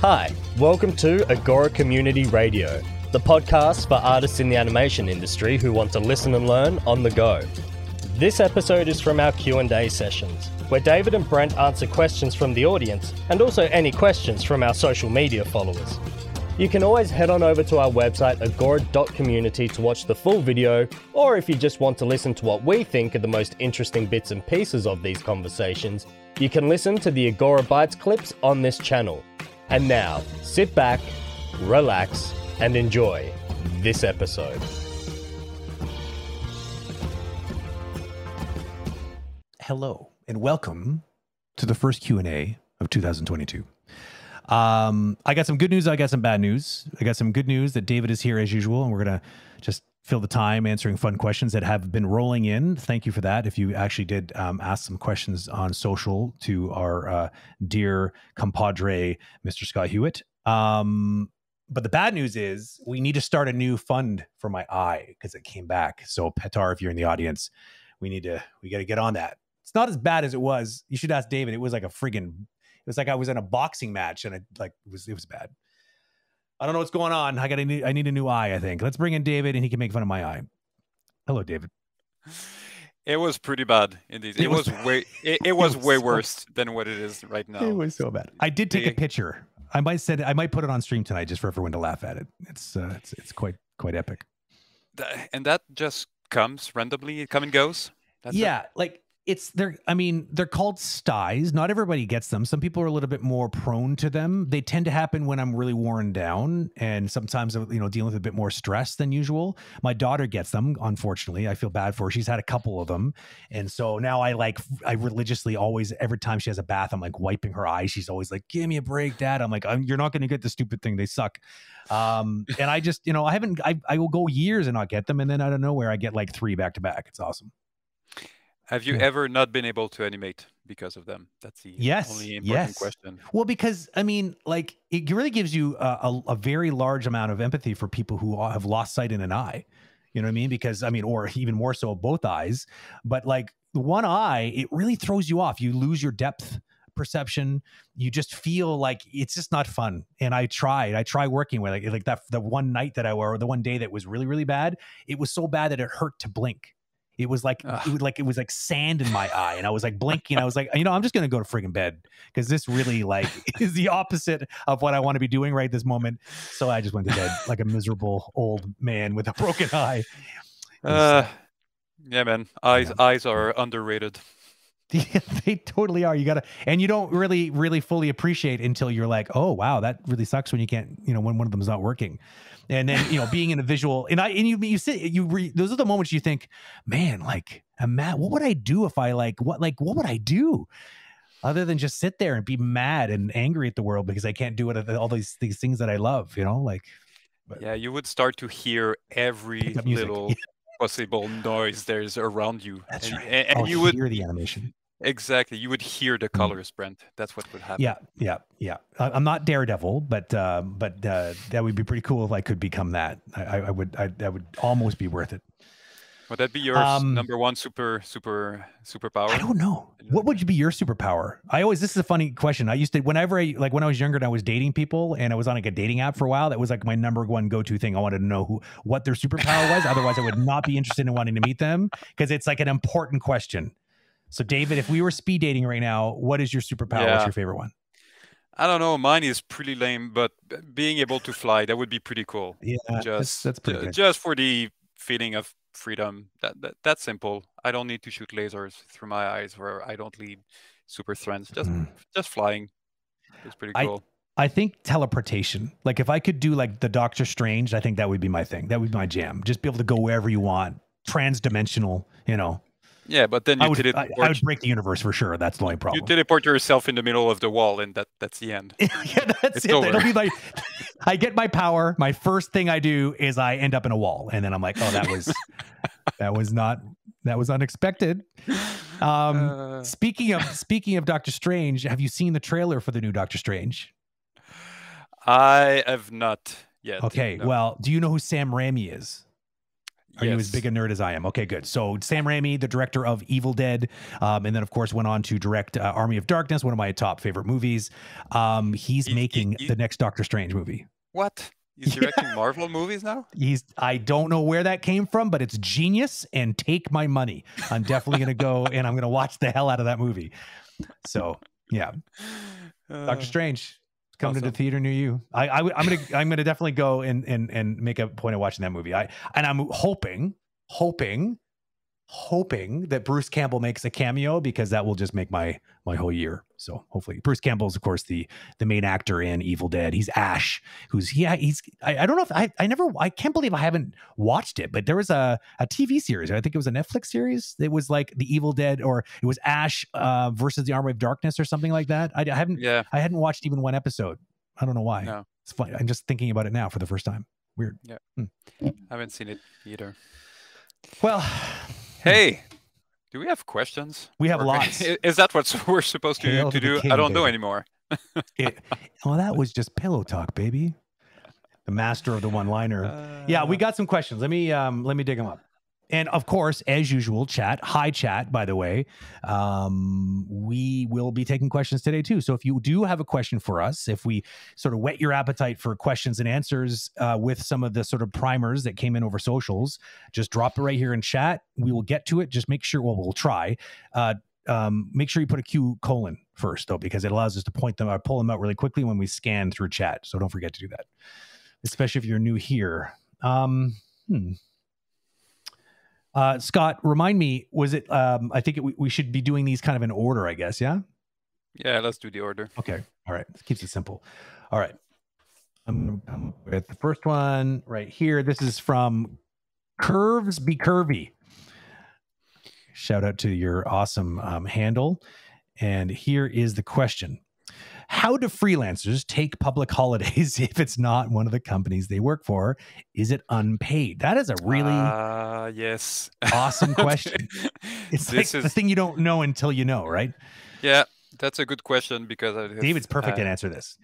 Hi, welcome to Agora Community Radio, the podcast for artists in the animation industry who want to listen and learn on the go. This episode is from our Q&A sessions, where David and Brent answer questions from the audience and also any questions from our social media followers. You can always head on over to our website agora.community to watch the full video, or if you just want to listen to what we think are the most interesting bits and pieces of these conversations, you can listen to the Agora Bites clips on this channel. And now, sit back, relax, and enjoy this episode. Hello and welcome to the first Q&A of 2022. Um, I got some good news. I got some bad news. I got some good news that David is here as usual, and we're gonna just fill the time answering fun questions that have been rolling in. Thank you for that. If you actually did um, ask some questions on social to our uh, dear compadre, Mr. Scott Hewitt. Um, but the bad news is we need to start a new fund for my eye because it came back. So Petar, if you're in the audience, we need to we got to get on that. It's not as bad as it was. You should ask David. It was like a friggin' it was like I was in a boxing match and it like it was it was bad. I don't know what's going on. I got a new, I need a new eye. I think. Let's bring in David and he can make fun of my eye. Hello, David. It was pretty bad indeed. It, It was, was- way it, it was was way so- worse than what it is right now. It was so bad. I did take a picture. I might send. I might put it on stream tonight just for everyone to laugh at it. It's uh, it's it's quite quite epic. Th- and that just comes randomly. It come and goes. That's it? yeah, like it's they're I mean, they're called styes. Not everybody gets them. Some people are a little bit more prone to them. They tend to happen when I'm really worn down and sometimes you know dealing with a bit more stress than usual. My daughter gets them, unfortunately. I feel bad for her. She's had a couple of them. And so now I like I religiously always every time she has a bath, I'm like wiping her eyes. She's always like, "Give me a break, dad." I'm like, I'm, "You're not going to get the stupid thing. They suck." Um, and I just, you know, I haven't I I will go years and not get them and then out of nowhere I get like 3 back to back. It's awesome. Have you Yeah. ever not been able to animate because of them? That's the Yes, only important yes. question. Well, because I mean, like it really gives you a, a, a very large amount of empathy for people who have lost sight in an eye. You know what I mean? Because I mean, or even more so, both eyes. But like the one eye, it really throws you off. You lose your depth perception. You just feel like it's just not fun. And I tried. I tried working with like like that the one night that I or the one day that was really really bad. It was so bad that it hurt to blink. It was like Ugh. it was like it was like sand in my eye, and I was like blinking. I was like, you know, I'm just gonna go to friggin' bed because this really like is the opposite of what I want to be doing right this moment. So I just went to bed like a miserable old man with a broken eye. Uh, yeah, man. Eyes eyes are underrated. Yeah, they totally are. You gotta, and you don't really, really fully appreciate until you're like, oh wow, that really sucks when you can't, you know, when one of them's not working. And then you know, being in a visual, and I, and you, you sit, you, re, those are the moments you think, man, like, Matt, what would I do if I like, what, like, what would I do? Other than just sit there and be mad and angry at the world because I can't do it all these these things that I love, you know, like But- Yeah, you would start to hear every Pick up music. little possible noise there's around you. That's and, right. And, and oh, you would hear the animation. Exactly you would hear the colors, Brent. That's what would happen. Yeah, yeah, yeah. I, I'm not Daredevil, but uh, but uh, that would be pretty cool if I could become that. I, I, would. I, that would almost be worth it. Would that be your Um, number one super super superpower? I don't know. What would be your superpower? I always. This is a funny question. I used to whenever I like when I was younger and I was dating people and I was on like a dating app for a while. That was like my number one go to thing. I wanted to know who what their superpower was. Otherwise, I would not be interested in wanting to meet them because it's like an important question. So, David, if we were speed dating right now, what is your superpower? What's your favorite one? I don't know. Mine is pretty lame, but being able to fly that would be pretty cool. Yeah, Just that's pretty good. just for the feeling of freedom. That, that that's simple. I don't need to shoot lasers through my eyes, or I don't need super strength. Just Mm. just flying is pretty cool. I think teleportation. Like if I could do like the Doctor Strange, I think that would be my thing. That would be my jam. Just be able to go wherever you want. Transdimensional, you know. Yeah, but then I would, I, teleport. I would break the universe for sure. That's the only problem. you teleport yourself in the middle of the wall, and that that's the end. yeah, that's It's it. It'll be like I get my power. My first thing I do is I end up in a wall, and then I'm like, oh, that was that was not that was unexpected. Um, Uh, speaking of speaking of Doctor Strange, have you seen the trailer for the new Doctor Strange? I have not yet. Okay, no. well, do you know who Sam Raimi is? Are you as big a nerd as I am? Okay, good. So Sam Raimi, the director of Evil Dead, um, and then of course went on to direct uh, Army of Darkness, one of my top favorite movies. Um, he's he, making he, he, the next Doctor Strange movie. What? He's directing yeah. Marvel movies now. He's. I don't know where that came from, but it's genius. And take my money. I'm definitely going to go and I'm going to watch the hell out of that movie. So yeah, uh, Doctor Strange coming awesome. to the theater near you. I, I am gonna I'm gonna definitely go and and and make a point of watching that movie. I and I'm hoping hoping hoping that Bruce Campbell makes a cameo because that will just make my my whole year. So hopefully, Bruce Campbell is of course the the main actor in Evil Dead. He's Ash, who's yeah he's I, I don't know if I I never I can't believe I haven't watched it, but there was a a TV series. I think it was a Netflix series. It was like the Evil Dead, or it was Ash uh, versus the Army of Darkness, or something like that. I, I haven't yeah I hadn't watched even one episode. I don't know why. No. It's fun. I'm just thinking about it now for the first time. Weird. Yeah. Hmm. I haven't seen it either. Well, Hey, do we have questions? We have or, lots. Is that what we're supposed to, to do? King, I don't baby. know anymore. it, well, that was just pillow talk, baby. The master of the one-liner. Uh, yeah, we got some questions. Let me um, let me dig them up and of course, as usual, chat. Hi, chat. By the way, um, we will be taking questions today too. So if you do have a question for us, if we sort of whet your appetite for questions and answers uh, with some of the sort of primers that came in over socials, just drop it right here in chat. We will get to it. Just make sure. Well, we'll try. Uh, um, make sure you put a Q colon first though, because it allows us to point them or pull them out really quickly when we scan through chat. So don't forget to do that, especially if you're new here. Um, hmm. Uh, Scott, remind me, was it? Um, I think it, we, we should be doing these kind of in order, I guess. Yeah. Yeah, let's do the order. Okay. All right. This keeps it simple. All right. I'm, I'm with the first one right here. This is from Curves Be Curvy. Shout out to your awesome um, handle. And here is the question how do freelancers take public holidays if it's not one of the companies they work for? Is it unpaid? That is a really uh, yes awesome question. it's this like is... the thing you don't know until you know, right? Yeah, that's a good question because David's perfect uh, to answer this.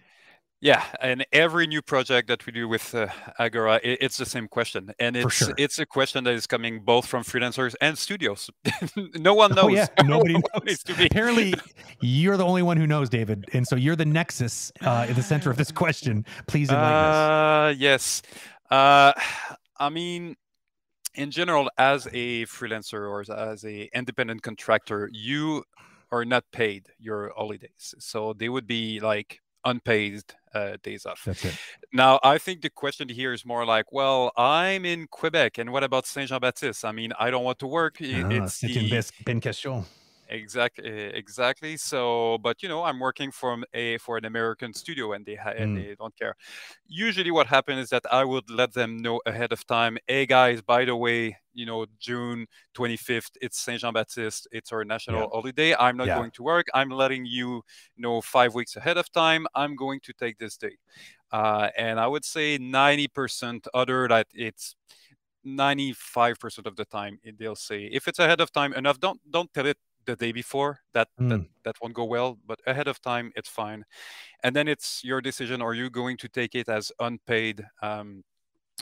Yeah, and every new project that we do with uh, Agora, it, it's the same question, and it's sure. it's a question that is coming both from freelancers and studios. no one knows. Oh, yeah, nobody no knows. Apparently, you're the only one who knows, David, and so you're the nexus uh, in the center of this question. Please enlighten uh, us. Yes, uh, I mean, in general, as a freelancer or as a independent contractor, you are not paid your holidays, so they would be like unpaid uh, days off. That's it. Now, I think the question here is more like, well, I'm in Quebec, and what about Saint Jean Baptiste? I mean, I don't want to work. Ah, it's the... une bonne question. Exactly, exactly. So, but you know, I'm working from a for an American studio, and they ha- mm. and they don't care. Usually, what happens is that I would let them know ahead of time. Hey, guys, by the way, you know, June 25th, it's Saint Jean Baptiste. It's our national yeah. holiday. I'm not yeah. going to work. I'm letting you know five weeks ahead of time. I'm going to take this day, uh, and I would say 90% other that it's 95% of the time they'll say if it's ahead of time enough don't don't tell it the day before that, mm. that that won't go well but ahead of time it's fine. And then it's your decision are you going to take it as unpaid um,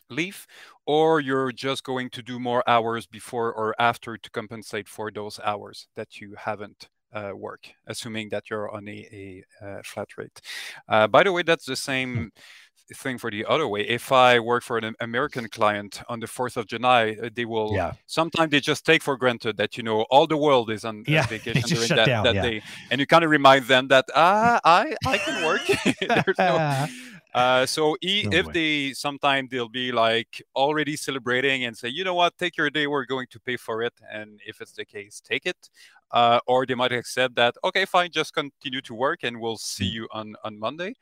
leave or you're just going to do more hours before or after to compensate for those hours that you haven't uh, work assuming that you're on a, a, a uh, flat rate? Uh, by the way that's the same mm thing for the other way. If I work for an American client on the 4th of July, uh, they will yeah. sometimes they just take for granted that you know all the world is on yeah, vacation during that, down, that yeah. day, and you kind of remind them that ah, I I can work. No. Uh, so no if way. they sometimes they'll be like already celebrating and say, you know what, take your day, we're going to pay for it, and if it's the case, take it. Uh, or they might accept that, okay, fine, just continue to work, and we'll see mm. you on on Monday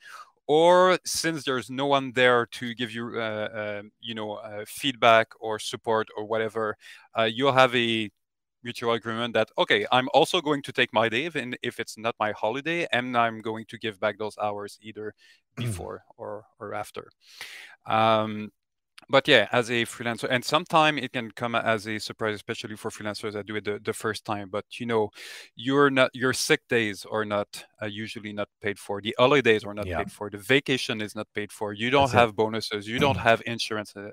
or since there's no one there to give you uh, uh, you know uh, feedback or support or whatever uh, you'll have a mutual agreement that okay i'm also going to take my day and if it's not my holiday and i'm going to give back those hours either mm. before or or after um, but yeah, as a freelancer, and sometimes it can come as a surprise, especially for freelancers that do it the, the first time. But you know, you're not your sick days are not uh, usually not paid for. The holidays are not yeah. paid for. The vacation is not paid for. You don't That's have it. bonuses. You don't have insurance, uh,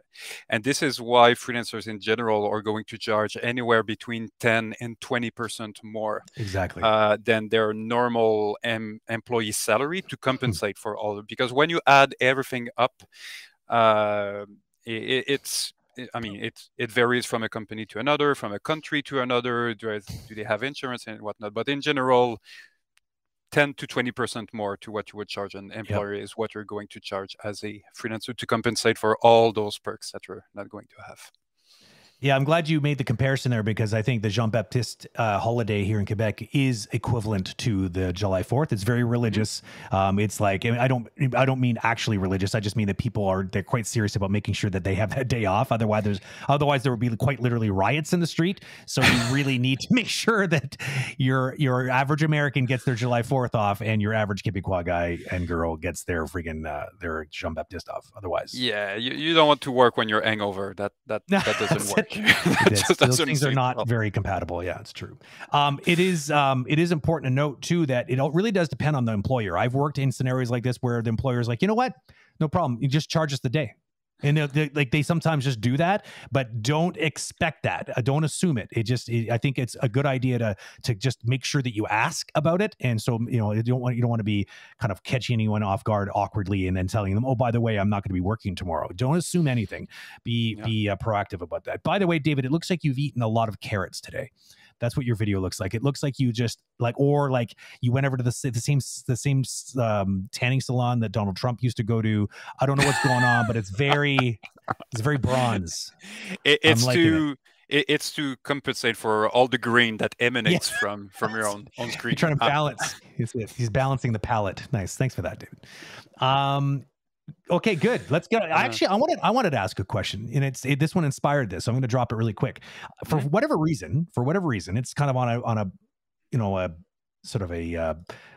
and this is why freelancers in general are going to charge anywhere between ten and twenty percent more exactly uh, than their normal em- employee salary to compensate for all. Because when you add everything up. Uh, it, it's I mean, it it varies from a company to another, from a country to another. Do, do they have insurance and whatnot? But in general, 10 to 20 percent more to what you would charge an employer yep. is what you're going to charge as a freelancer to compensate for all those perks that you're not going to have. Yeah, I'm glad you made the comparison there because I think the Jean Baptiste uh, holiday here in Quebec is equivalent to the July 4th. It's very religious. Mm-hmm. Um, it's like I don't I don't mean actually religious. I just mean that people are they're quite serious about making sure that they have that day off. Otherwise, there's otherwise there would be quite literally riots in the street. So you really need to make sure that your your average American gets their July 4th off, and your average Quebecois guy and girl gets their freaking uh, their Jean Baptiste off. Otherwise, yeah, you, you don't want to work when you're hangover. That that that doesn't work. Those things are not very compatible. Yeah, it's true. Um, it is. Um, it is important to note too that it really does depend on the employer. I've worked in scenarios like this where the employer is like, you know what, no problem, you just charge us the day and they, they, like they sometimes just do that but don't expect that. Uh, don't assume it. It just it, i think it's a good idea to to just make sure that you ask about it. And so you know you don't want you don't want to be kind of catching anyone off guard awkwardly and then telling them oh by the way i'm not going to be working tomorrow don't assume anything. Be yeah. be uh, proactive about that. By the way david it looks like you've eaten a lot of carrots today that's what your video looks like. It looks like you just like, or like you went over to the, the same the same um, tanning salon that Donald Trump used to go to. I don't know what's going on, but it's very it's very bronze. It, it's too. it. it's to compensate for all the green that emanates yeah. from from your own on screen. You're trying to uh, balance. he's, he's balancing the palette. Nice. Thanks for that, dude. Um, Okay, good. Let's go. Uh, Actually, I wanted I wanted to ask a question, and it's it, this one inspired this. So I'm going to drop it really quick. For whatever reason, for whatever reason, it's kind of on a on a you know a sort of a uh,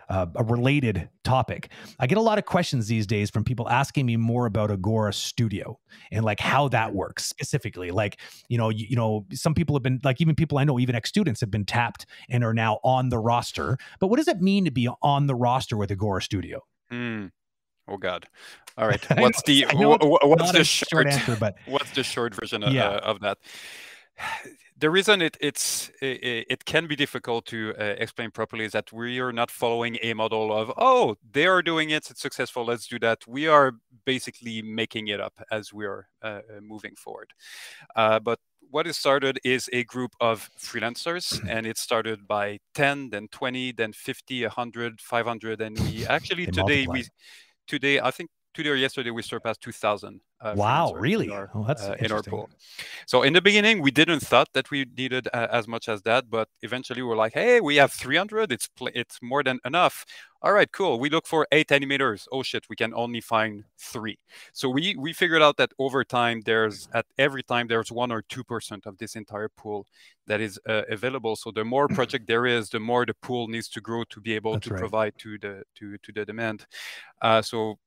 uh, a related topic. I get a lot of questions these days from people asking me more about Agora Studio and like how that works specifically. Like, you know, you, you know, some people have been like even people I know, even ex students have been tapped and are now on the roster. But what does it mean to be on the roster with Agora Studio? Hmm. Oh God! All right. What's the what's the short, short, answer? But what's the short version of, yeah. uh, of that? The reason it it's it, it can be difficult to uh, explain properly is that we are not following a model of oh they are doing it it's successful let's do that. We are basically making it up as we are uh, uh moving forward. Uh, but what is started is a group of freelancers and it started by 10 then 20 then 50 100 500 and we actually today we today, I think today or yesterday, we surpassed 2,000. Uh, wow, really? In our, oh, that's uh, in our pool. So in the beginning, we didn't thought that we needed uh, as much as that, but eventually we're like, hey, we have 300. It's it's more than enough. All right, cool. We look for eight animators. Oh shit, we can only find three. So we we figured out that over time, there's at every time there's one or two percent of this entire pool that is uh, available. So the more project there is, the more the pool needs to grow to be able That's to right. provide to the to to the demand. Uh, so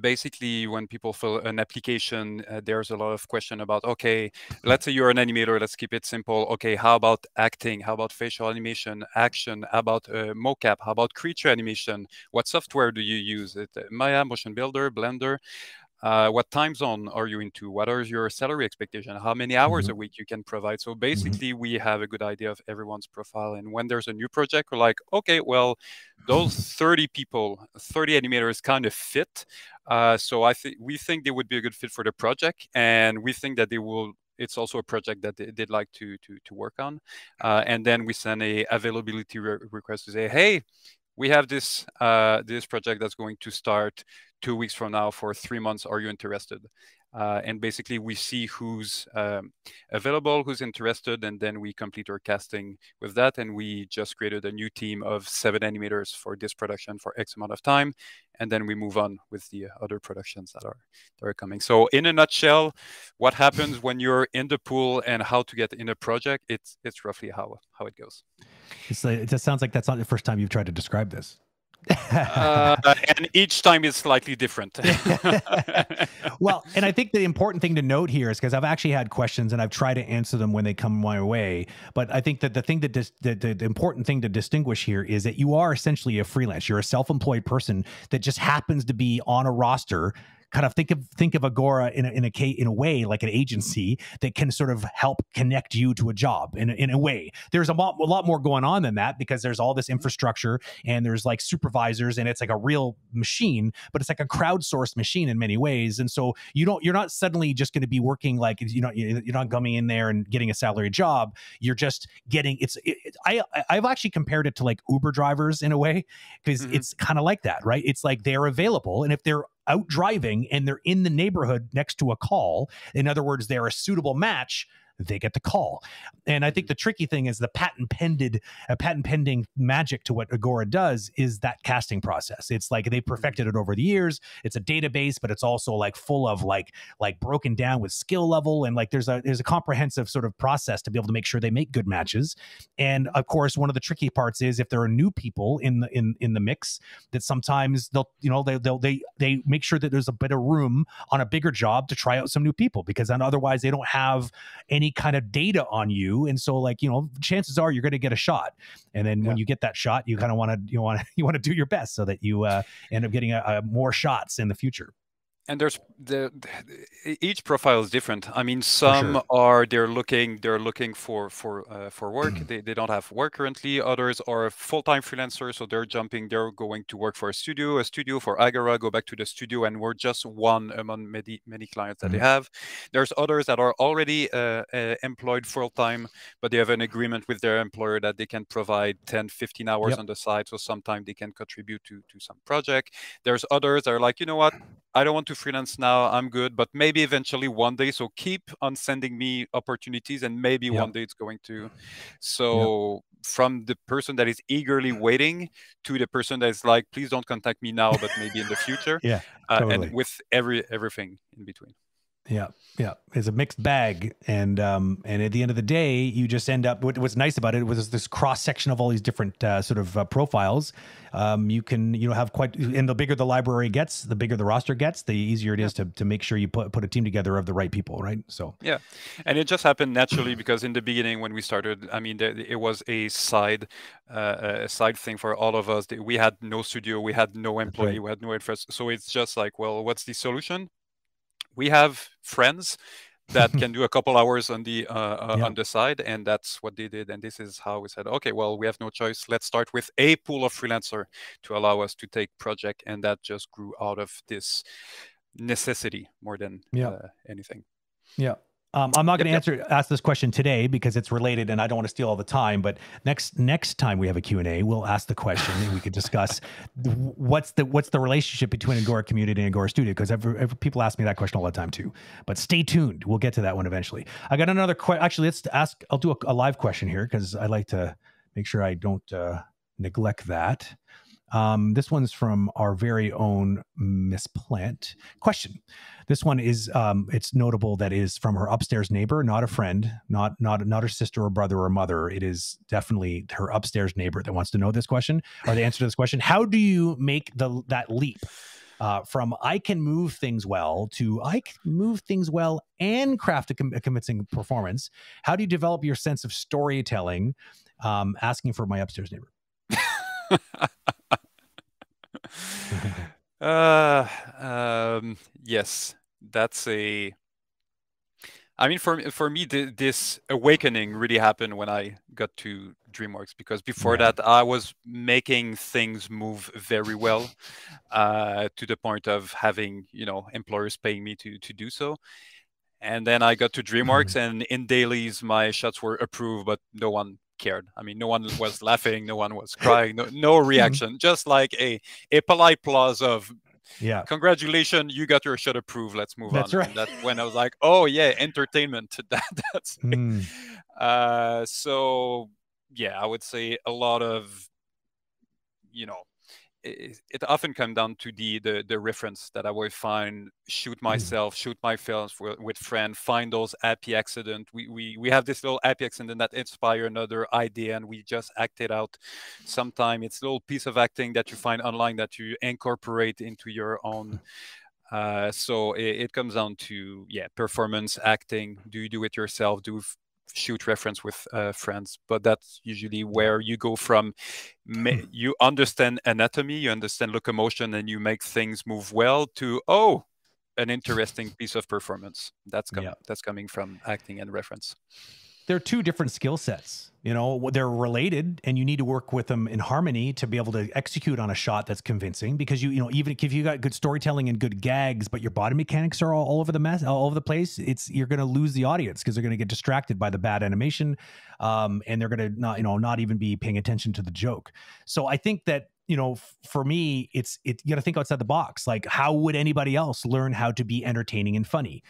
basically when people fill an application uh, there's a lot of question about okay let's say you're an animator let's keep it simple. Okay how about acting? How about facial animation action? How about uh, mocap? How about creature animation? What software do you use? It uh, maya motion builder blender uh, what time zone are you into? What are your salary expectation how many hours mm-hmm. a week you can provide? So mm-hmm. basically mm-hmm. we have a good idea of everyone's profile and when there's a new project we're like okay well those 30 people 30 animators kind of fit uh, so i think we think they would be a good fit for the project and we think that they will it's also a project that they, would like to to to work on uh, and then we send a availability re- request to say hey we have this uh, this project that's going to start two weeks from now for three months. Are you interested? Uh, and basically, we see who's um, available, who's interested, and then we complete our casting with that. And we just created a new team of seven animators for this production for X amount of time, and then we move on with the other productions that are that are coming. So, in a nutshell, what happens when you're in the pool and how to get in a project? It's it's roughly how how it goes. It's like, it just sounds like that's not the first time you've tried to describe this. Uh, and each time is slightly different. well, and I think the important thing to note here is because I've actually had questions and I've tried to answer them when they come my way. But I think that the thing that dis- the, the, the important thing to distinguish here is that you are essentially a freelance. You're a self-employed person that just happens to be on a roster kind of think of think of Agora in a, in a in a way like an agency that can sort of help connect you to a job in a, in a way. There's a lot, a lot more going on than that because there's all this infrastructure and there's like supervisors and it's like a real machine, but it's like a crowdsourced machine in many ways. And so you don't you're not suddenly just going to be working like you know you're not coming in there and getting a salary job. You're just getting it's it, I I've actually compared it to like Uber drivers in a way because mm-hmm. it's kind of like that, right? It's like they're available and if they're out driving and they're in the neighborhood next to a call. In other words, they're a suitable match they get the call. And I think the tricky thing is the patent pended, uh, patent pending magic to what Agora does is that casting process. It's like they perfected it over the years. It's a database, but it's also like full of like like broken down with skill level and like there's a there's a comprehensive sort of process to be able to make sure they make good matches. And of course, one of the tricky parts is if there are new people in the in in the mix that sometimes they'll you know they they'll they they make sure that there's a bit of room on a bigger job to try out some new people because then otherwise they don't have any any kind of data on you. And so like you know chances are you're going to get a shot. And then yeah. when you get that shot you kind of want to you want to you want to do your best so that you uh, end up getting a, a more shots in the future and there's the, each profile is different i mean some sure. are they're looking they're looking for for uh, for work they, they don't have work currently others are full-time freelancers so they're jumping they're going to work for a studio a studio for agora go back to the studio and we're just one among many many clients that mm-hmm. they have there's others that are already uh, uh, employed full-time but they have an agreement with their employer that they can provide 10 15 hours yep. on the side so sometimes they can contribute to to some project there's others that are like you know what I don't want to freelance now. I'm good, but maybe eventually one day. So keep on sending me opportunities, and maybe yep. one day it's going to. So yep. from the person that is eagerly waiting to the person that is like, please don't contact me now, but maybe in the future. yeah, uh, totally. and with every everything in between. Yeah, yeah, it's a mixed bag, and um, and at the end of the day, you just end up. What, what's nice about it was this cross section of all these different uh, sort of uh, profiles. Um, you can you know have quite, and the bigger the library gets, the bigger the roster gets, the easier it is to to make sure you put put a team together of the right people, right? So yeah, and it just happened naturally because in the beginning when we started, I mean, it was a side uh, a side thing for all of us. We had no studio, we had no employee, right. we had no interest, so it's just like, well, what's the solution? We have friends that can do a couple hours on the uh, uh, yeah. on the side and that's what they did and this is how we said okay well we have no choice let's start with a pool of freelancer to allow us to take project and that just grew out of this necessity more than yeah. uh, anything yeah um, I'm not going to yep, answer ask this question today because it's related, and I don't want to steal all the time. But next next time we have a Q and A, we'll ask the question and we could discuss what's the what's the relationship between Agora Community and Agora Studio because people ask me that question all the time too. But stay tuned; we'll get to that one eventually. I got another question. Actually, let's ask. I'll do a, a live question here because I like to make sure I don't uh, neglect that. Um, this one's from our very own Miss Plant. Question: This one is um, it's notable that is from her upstairs neighbor, not a friend, not not not her sister or brother or mother. It is definitely her upstairs neighbor that wants to know this question or the answer to this question. How do you make the that leap? Uh, from I can move things well to I can move things well and craft a, com- a convincing performance. How do you develop your sense of storytelling? Um, asking for my upstairs neighbor. uh, um, yes, that's a. I mean, for for me, th- this awakening really happened when I got to DreamWorks because before yeah. that, I was making things move very well, uh, to the point of having you know employers paying me to to do so. And then I got to DreamWorks, mm-hmm. and in dailies, my shots were approved, but no one cared. I mean, no one was laughing, no one was crying, no, no mm-hmm. reaction, just like a a polite applause of yeah congratulations you got your shot approved let's move that's on right. that's when i was like oh yeah entertainment that, that's mm. uh so yeah i would say a lot of you know it, it often comes down to the, the the reference that I will find, shoot Mm. myself, shoot my films with, with friend, find those happy accident. We, we we have this little happy accident that inspire another idea, and we just act it out. Sometime it's a little piece of acting that you find online that you incorporate into your own. Uh, so it, it comes down to yeah, performance acting. Do you do it yourself? Do shoot reference with uh, friends? But that's usually where you go from. You understand anatomy, you understand locomotion, and you make things move well. To oh, an interesting piece of performance. That's coming. Yeah. That's coming from acting and reference. there are two different skill sets. You know, they're related, and you need to work with them in harmony to be able to execute on a shot that's convincing. Because you, you know, even if you got good storytelling and good gags, but your body mechanics are all, all over the mess, all over the place, it's you're going to lose the audience because they're going to get distracted by the bad animation, um, and they're going to not, you know, not even be paying attention to the joke. So I think that you know, for me, it's it. You got to think outside the box. Like, how would anybody else learn how to be entertaining and funny?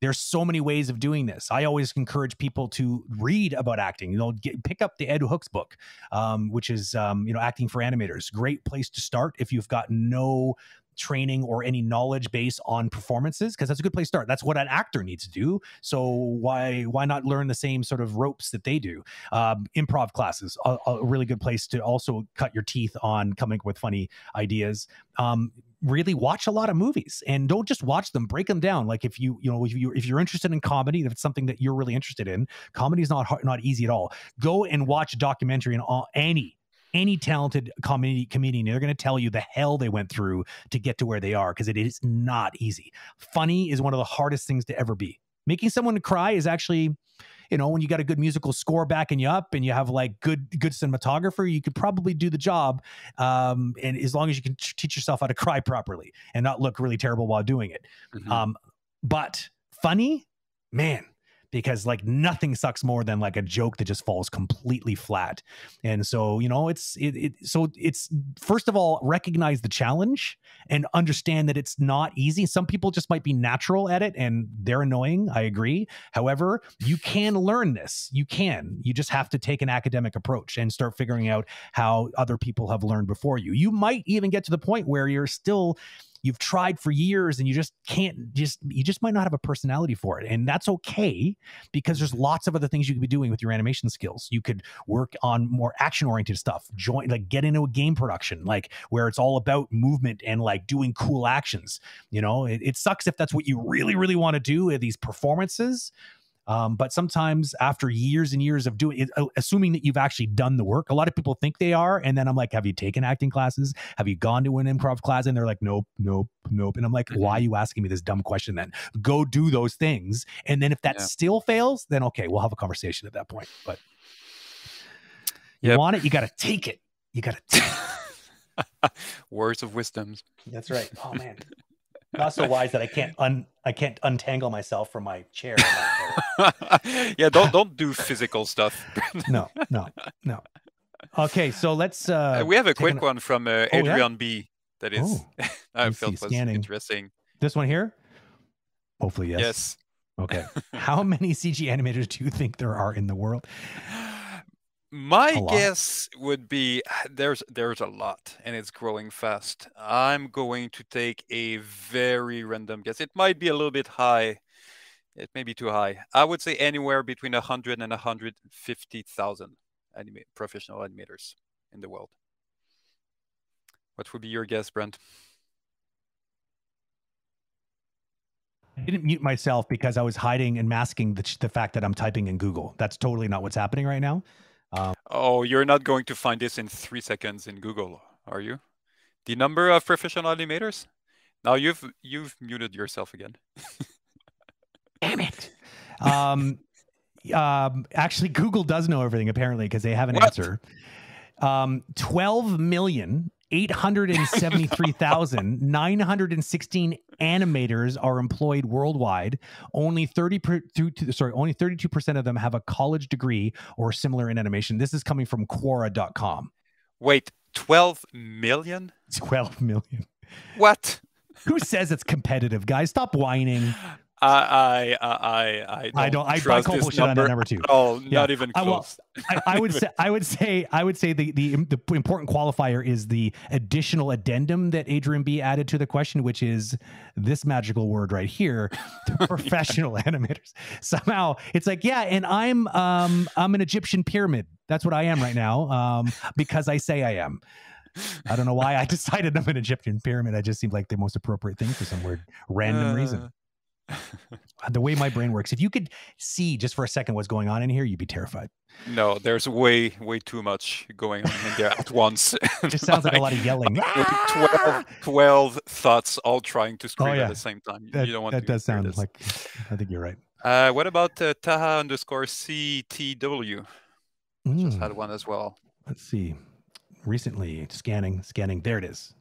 There's so many ways of doing this. I always encourage people to read about acting. You know, get, pick up the Ed Hooks book, um, which is um, you know acting for animators. Great place to start if you've got no training or any knowledge base on performances because that's a good place to start that's what an actor needs to do so why why not learn the same sort of ropes that they do um, improv classes a, a really good place to also cut your teeth on coming up with funny ideas um, really watch a lot of movies and don't just watch them break them down. Like if you you know if you if you're interested in comedy if it's something that you're really interested in comedy is not hard, not easy at all. Go and watch a documentary on all, any any talented comedy comedian they're going to tell you the hell they went through to get to where they are because it is not easy. Funny is one of the hardest things to ever be. Making someone cry is actually you know when you got a good musical score backing you up and you have like good good cinematographer you could probably do the job um, and as long as you can t- teach yourself how to cry properly and not look really terrible while doing it Mhm. um, but funny, man, because like nothing sucks more than like a joke that just falls completely flat. And so, you know, it's it, it so it's first of all, recognize the challenge and understand that it's not easy. Some people just might be natural at it and they're annoying. I agree. However, you can learn this. You can. You just have to take an academic approach and start figuring out how other people have learned before you. You might even get to the point where you're still you've tried for years and you just can't just you just might not have a personality for it. And that's okay because there's lots of other things you could be doing with your animation skills. You could work on more action oriented stuff join like get into a game production like where it's all about movement and like doing cool actions you know? It, it sucks if that's what you really really want to do these performances um, but sometimes after years and years of doing it, uh, assuming that you've actually done the work, a lot of people think they are. And then I'm like, have you taken acting classes? Have you gone to an improv class? And they're like, nope, nope, nope. And I'm like, why are you asking me this dumb question then? Go do those things. And then if that Yeah. still fails, then okay, we'll have a conversation at that point. But you Yep. want it, you got to take it. You got to. Words of wisdoms. That's right. Oh man. Not so wise that I can't un I can't untangle myself from my chair. yeah, don't don't do physical stuff. no, no, no. Okay, so let's uh Uh, we have a quick an- one from uh, Oh, yeah? Adrian B. That is Oh, I felt was scanning. interesting. this one here. Hopefully, yes. Yes. Okay. How many CG animators do you think there are in the world? My guess would be there's there's a lot and it's growing fast. I'm going to take a very random guess. It might be a little bit high. It may be too high. I would say anywhere between 100 and 150,000 anima- professional animators in the world. What would be your guess, Brent? I didn't mute myself because I was hiding and masking the, the fact that I'm typing in Google. That's totally not what's happening right now. Oh, you're not going to find this in three seconds in Google, are you? The number of professional animators? Now you've you've muted yourself again. Damn it. Um, um, actually, Google does know everything apparently because they have an What? answer. Um, 12 million. 873,916 animators are employed worldwide. Only 30 per, through to, sorry, only 32% of them have a college degree or similar in animation. This is coming from Quora.com. Wait, 12 million? 12 million. What? Who says it's competitive, guys? Stop whining. I I I I don't. I, I trust call this bullshit number number two. all. Yeah. Not even I will- close. I, I would say I would say I would say the, the the important qualifier is the additional addendum that Adrian B added to the question, which is this magical word right here, the professional animators. Somehow it's like, yeah, and I'm um I'm an Egyptian pyramid. That's what I am right now. Um, because I say I am. I don't know why I decided I'm an Egyptian pyramid. I just seemed like the most appropriate thing for some weird random reason. The way my brain works, if you could see just for a second what's going on in here, you'd be terrified. no, there's way way too much going on in there at once. It just sounds like a lot of yelling. Ah! 12, 12 thoughts all trying to scream yeah. at the same time. That, you don't want that does sound this. like I think you're right. Uh, what about uh, Taha underscore CTW? Just Mm, had one as well. let's see. Recently, scanning, scanning. There it is.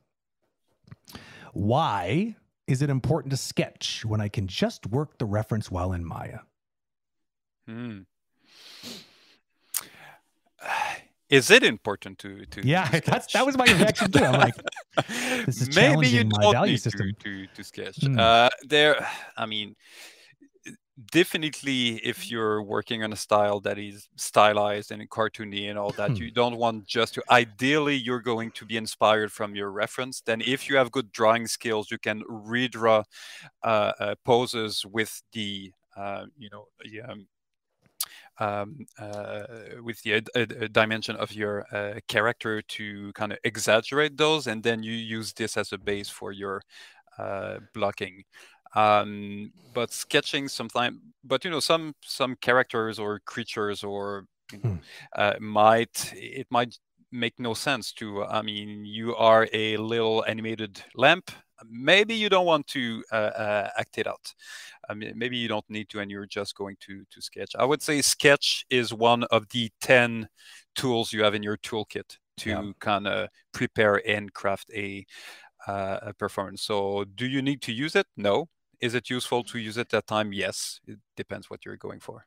Why is it important to sketch when I can just work the reference while in Maya? Hmm. Is it important to to? Yeah, to that's that was my reaction too. I'm like, this is maybe you challenging my don't value need system. To, to, to sketch. Hmm. Uh, there, I mean, definitely, if you're working on a style that is stylized and cartoony and all that, Hmm. you don't want just to. Ideally, you're going to be inspired from your reference. Then, if you have good drawing skills, you can redraw uh, uh, poses with the, uh, you know, the. Um, um, uh, with the uh, uh, dimension of your uh, character to kind of exaggerate those, and then you use this as a base for your uh, blocking. Um, but sketching sometimes, but you know, some some characters or creatures or you know, Hmm. uh, might it might make no sense to. I mean, you are a little animated lamp. Maybe you don't want to uh, uh, act it out. I mean, maybe you don't need to, and you're just going to to sketch. I would say sketch is one of the ten tools you have in your toolkit to Yeah. kind of prepare and craft a uh, a performance. So, do you need to use it? No. Is it useful to use it that time? Yes. It depends what you're going for.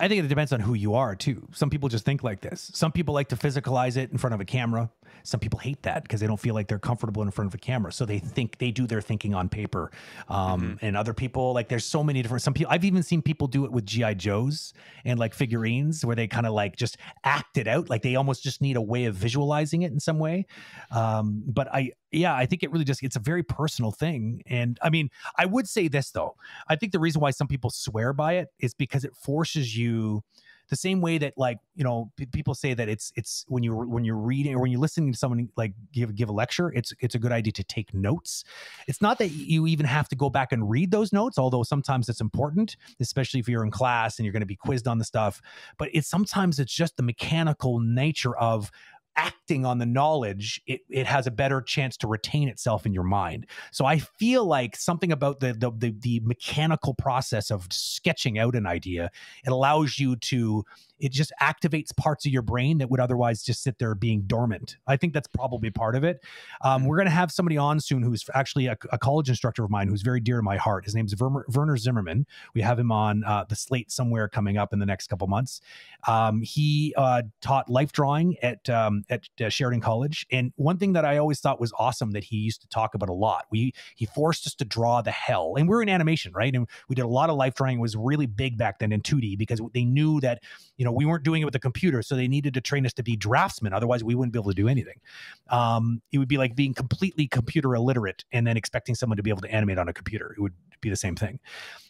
I think it depends on who you are too. Some people just think like this. Some people like to physicalize it in front of a camera. Some people hate that because they don't feel like they're comfortable in front of a camera. So they think they do their thinking on paper. Um, And other people like there's so many different. Some people I've even seen people do it with GI Joes and like figurines where they kind of like just act it out. Like they almost just need a way of visualizing it in some way. Um, but I yeah I think it really just it's a very personal thing. And I mean I would say this though. I think the reason why some people swear by it is because it forces you the same way that like you know p- people say that it's it's when you're when you're reading or when you're listening to someone like give give a lecture it's it's a good idea to take notes. It's not that you even have to go back and read those notes although sometimes it's important especially if you're in class and you're going to be quizzed on the stuff but it's sometimes it's just the mechanical nature of acting on the knowledge it, it has a better chance to retain itself in your mind. So i feel like something about the the the, the mechanical process of sketching out an idea it allows you to it just activates parts of your brain that would otherwise just sit there being dormant. I think that's probably part of it. Um, we're going to have somebody on soon who's actually a, a college instructor of mine who's very dear to my heart. His name's Werner, werner zimmerman. We have him on uh, the slate somewhere coming up in the next couple months. Um, he uh, taught life drawing at um, at uh, Sheridan College, and one thing that I always thought was awesome that he used to talk about a lot. We he forced us to draw the hell, and we're in animation, right? And we did a lot of life drawing. It was really big back then in 2D because they knew that you know we weren't doing it with a computer, so they needed to train us to be draftsmen. Otherwise, we wouldn't be able to do anything. Um, it would be like being completely computer illiterate and then expecting someone to be able to animate on a computer. It would be the same thing.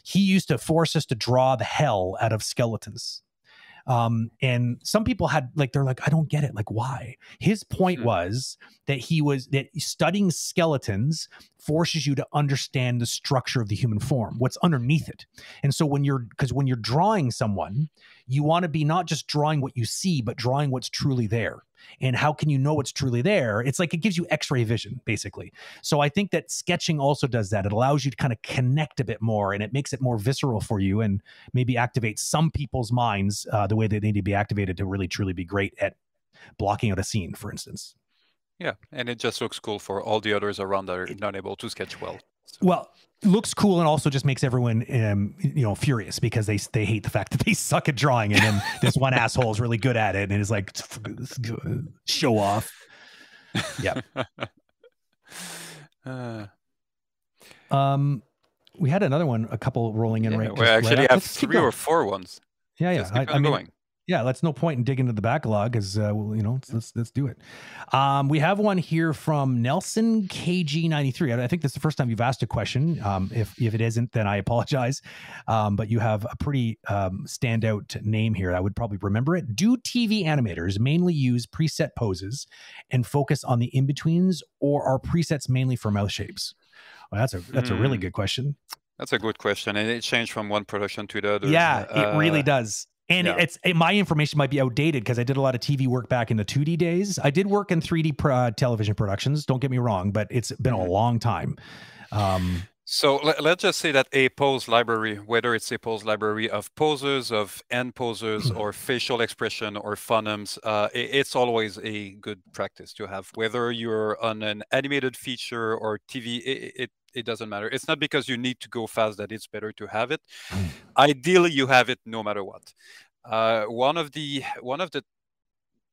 He used to force us to draw the hell out of skeletons um and some people had like they're like i don't get it. Like why? His point Hmm. was that he was that studying skeletons forces you to understand the structure of the human form what's underneath it. And so when you're because when you're drawing someone you want to be not just drawing what you see but drawing what's truly there and how can you know what's truly there? It's like it gives you x-ray vision basically. So i think that sketching also does that. It allows you to kind of connect a bit more and it makes it more visceral for you and maybe activate some people's minds uh, the way that they need to be activated to really truly be great at blocking out a scene for instance. Yeah, and it just looks cool for all the others around that are not able to sketch well. So, well looks cool and also just makes everyone um, you know furious because they they hate the fact that they suck at drawing and then this one asshole is really good at it and is like show off yeah uh, Um, we had another one, a couple rolling in Yeah, right. we just right actually have three or four ones. Yeah, yeah. I, on mean, going. Yeah. Let's no point in digging into the backlog because uh, well, you know let's, let's let's do it. Um, we have one here from Nelson KG93. I I think this is the first time you've asked a question. Um, if if it isn't, then I apologize. Um, but you have a pretty um, standout name here. I would probably remember it. Do TV animators mainly use preset poses and focus on the in betweens, or are presets mainly for mouth shapes? Well, that's a that's a really Hmm. good question. That's a good question, and it changed from one production to the other. Yeah, it really Uh, does. And yeah. it's it, my information might be outdated because I did a lot of TV work back in the 2D days. I did work in 3D pro, uh, television productions. Don't get me wrong, but it's been a Mhm. long time. Um, So let, let's just say that a pose library, whether it's a pose library of poses, of end poses, or facial expression or phonemes, uh, i- it's always a good practice to have. Whether you're on an animated feature or TV, it, it it doesn't matter. It's not because you need to go fast that it's better to have it. Mm. Ideally, you have it no matter what. Uh, one of the one of the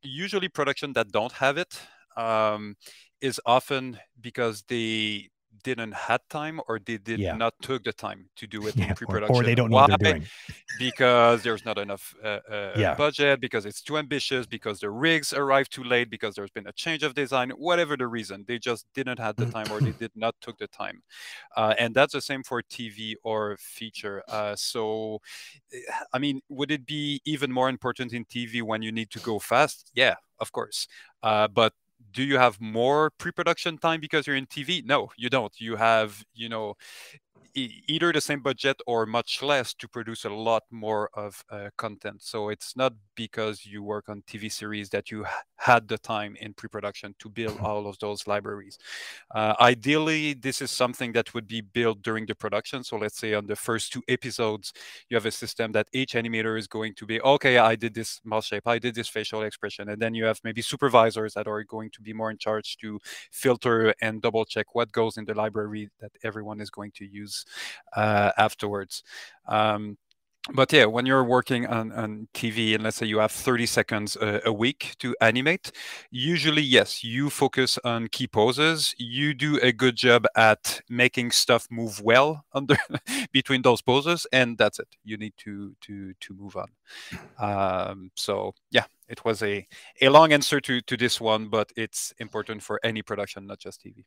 usually production that don't have it um, is often because they didn't had time or they did Yeah. not took the time to do it yeah, in pre-production. or they don't know Why? what they're doing. because there's not enough uh, uh, Yeah. budget, because it's too ambitious, because the rigs arrived too late, because there's been a change of design, whatever the reason, they just didn't have the time or they did not took the time. Uh, and that's the same for TV or feature. Uh, so, eh, I mean, would it be even more important in TV when you need to go fast? Yeah, of course. Uh, but do you have more pre-production time because you're in TV? No, you don't. You have, you know, e- either the same budget or much less to produce a lot more of uh, content. So it's not because you work on TV series that you had the time in pre-production to build all of those libraries. Uh, ideally, this is something that would be built during the production. So let's say on the first two episodes, you have a system that each animator is going to be, okay, I did this mouth shape, I did this facial expression. And then you have maybe supervisors that are going to be more in charge to filter and double check what goes in the library that everyone is going to use uh, afterwards. Um, but yeah, when you're working on, on TV and let's say you have 30 seconds a, a week to animate, usually, yes, you focus on key poses. You do a good job at making stuff move well under between those poses, and that's it. You need to to to move on. Um, so yeah, it was a a long answer to to this one, but it's important for any production, not just TV.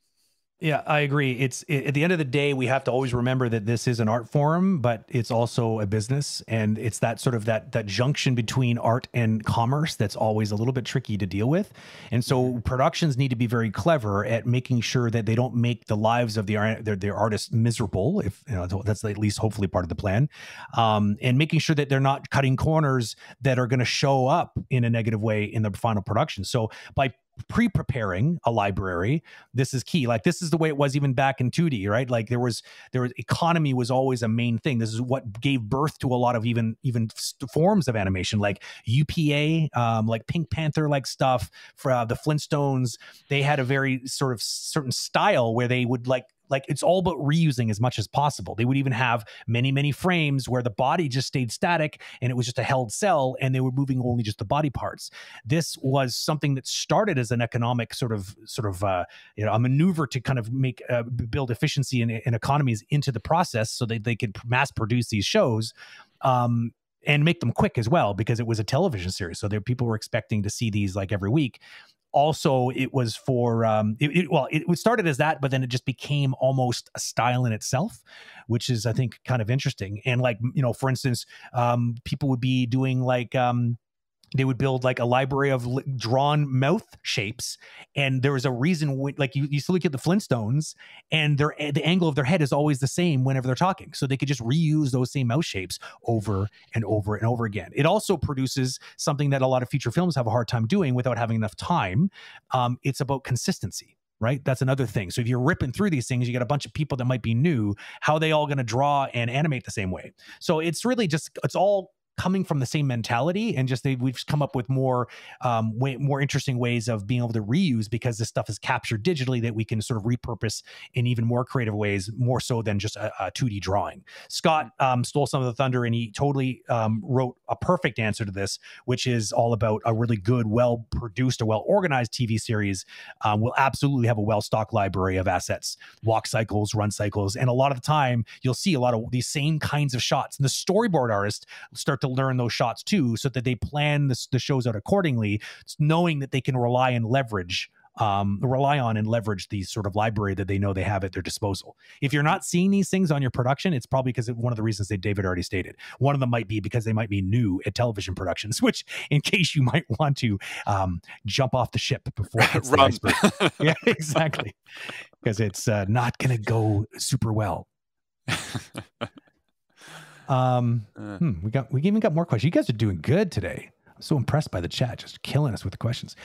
Yeah, I agree. It's i at the end of the day, we have to always remember that this is an art form, but it's also a business, and it's that sort of that that junction between art and commerce that's always a little bit tricky to deal with. And so productions need to be very clever at making sure that they don't make the lives of the art their, their artists miserable. If you know that's at least hopefully part of the plan, um, and making sure that they're not cutting corners that are going to show up in a negative way in the final production. So by pre-preparing a library this is key. Like this is the way it was even back in 2d right? Like there was there was economy was always a main thing. This is what gave birth to a lot of even even forms of animation like upa um, like pink panther like stuff for uh, the flintstones. They had a very sort of certain style where they would like like it's all about reusing as much as possible. They would even have many, many frames where the body just stayed static and it was just a held cell and they were moving only just the body parts. This was something that started as an economic sort of sort of uh, you know a maneuver to kind of make uh, build efficiency and, and economies into the process so that they could mass produce these shows. Um, and make them quick as well because it was a television series so there people were expecting to see these like every week also it was for um it, it- well it, started as that but then it just became almost a style in itself which is i think kind of interesting. And like you know for instance um people would be doing like um they would build like a library of li- drawn mouth shapes and there was a reason like you, you still look at the flintstones and their eh, the angle of their head is always the same whenever they're talking so they could just reuse those same mouth shapes over and over and over again. It also produces something that a lot of feature films have a hard time doing without having enough time um, it's about consistency right? That's another thing. So if you're ripping through these things you got a bunch of people that might be new how they all going to draw and animate the same way. So it's really just it's all coming from the same mentality and just they we've come up with more um way, more interesting ways of being able to reuse because this stuff is captured digitally that we can sort of repurpose in even more creative ways more so than just a, a 2d drawing. Scott um, stole some of the thunder and he totally um, wrote a perfect answer to this which is all about a really good well produced a well organized tv series um, will absolutely have a well stocked library of assets walk cycles run cycles and a lot of the time you'll see a lot of these same kinds of shots. And the storyboard artist start to learn those shots too, so that they plan the, the shows out accordingly, knowing that they can rely and leverage um, rely on and leverage the sort of library that they know they have at their disposal. If you're not seeing these things on your production, it's probably because of one of the reasons that David already stated. One of them might be because they might be new at television productions, which, in case you might want to um, jump off the ship before it's Run. yeah, exactly, because it's uh, not going to go super well. Um, Uh. hmm, we got we even got more questions. You guys are doing good today. I'm so impressed by the chat, just killing us with the questions.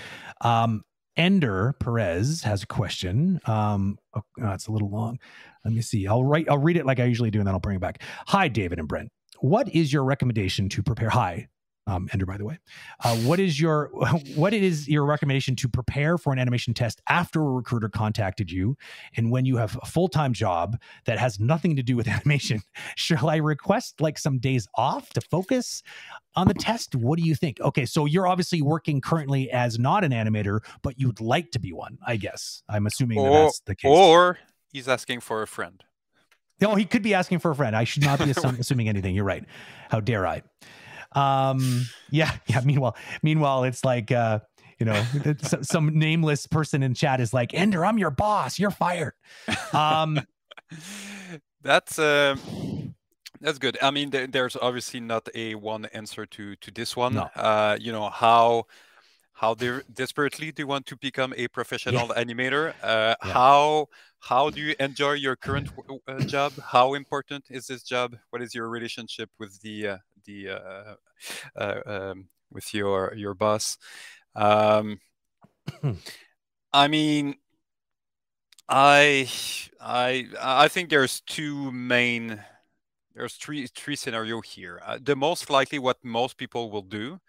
Um, Ender Perez has a question. Um, oh, oh, it's a little long. Let me see. I'll write. I'll read it like I usually do, and then I'll bring it back. Hi, David and Brent. What is your recommendation to prepare? Hi, um, Ender, by the way. Uh, what is your what is your recommendation to prepare for an animation test after a recruiter contacted you, and when you have a full time job that has nothing to do with animation? Shall I request like some days off to focus on the test? What do you think? Okay, so you're obviously working currently as not an animator, but you'd like to be one. I guess I'm assuming that that's the case. or he's asking for a friend. No, he could be asking for a friend. I should not be assuming anything. You're right. How dare I? Um, yeah, yeah. Meanwhile, meanwhile, it's like uh, you know, some nameless person in chat is like, Ender, I'm your boss. You're fired. Um, that's um that's good. I mean, there, there's obviously not a one answer to to this one. No. Uh, you know how how de- desperately do you want to become a professional animator? Uh, Yeah. How how do you enjoy your current w- uh, job? How important is this job? What is your relationship with the uh, the uh, uh, um, with your your boss? Um, I mean, I I I think there's two main there's three three scenario here. Uh, the most likely what most people will do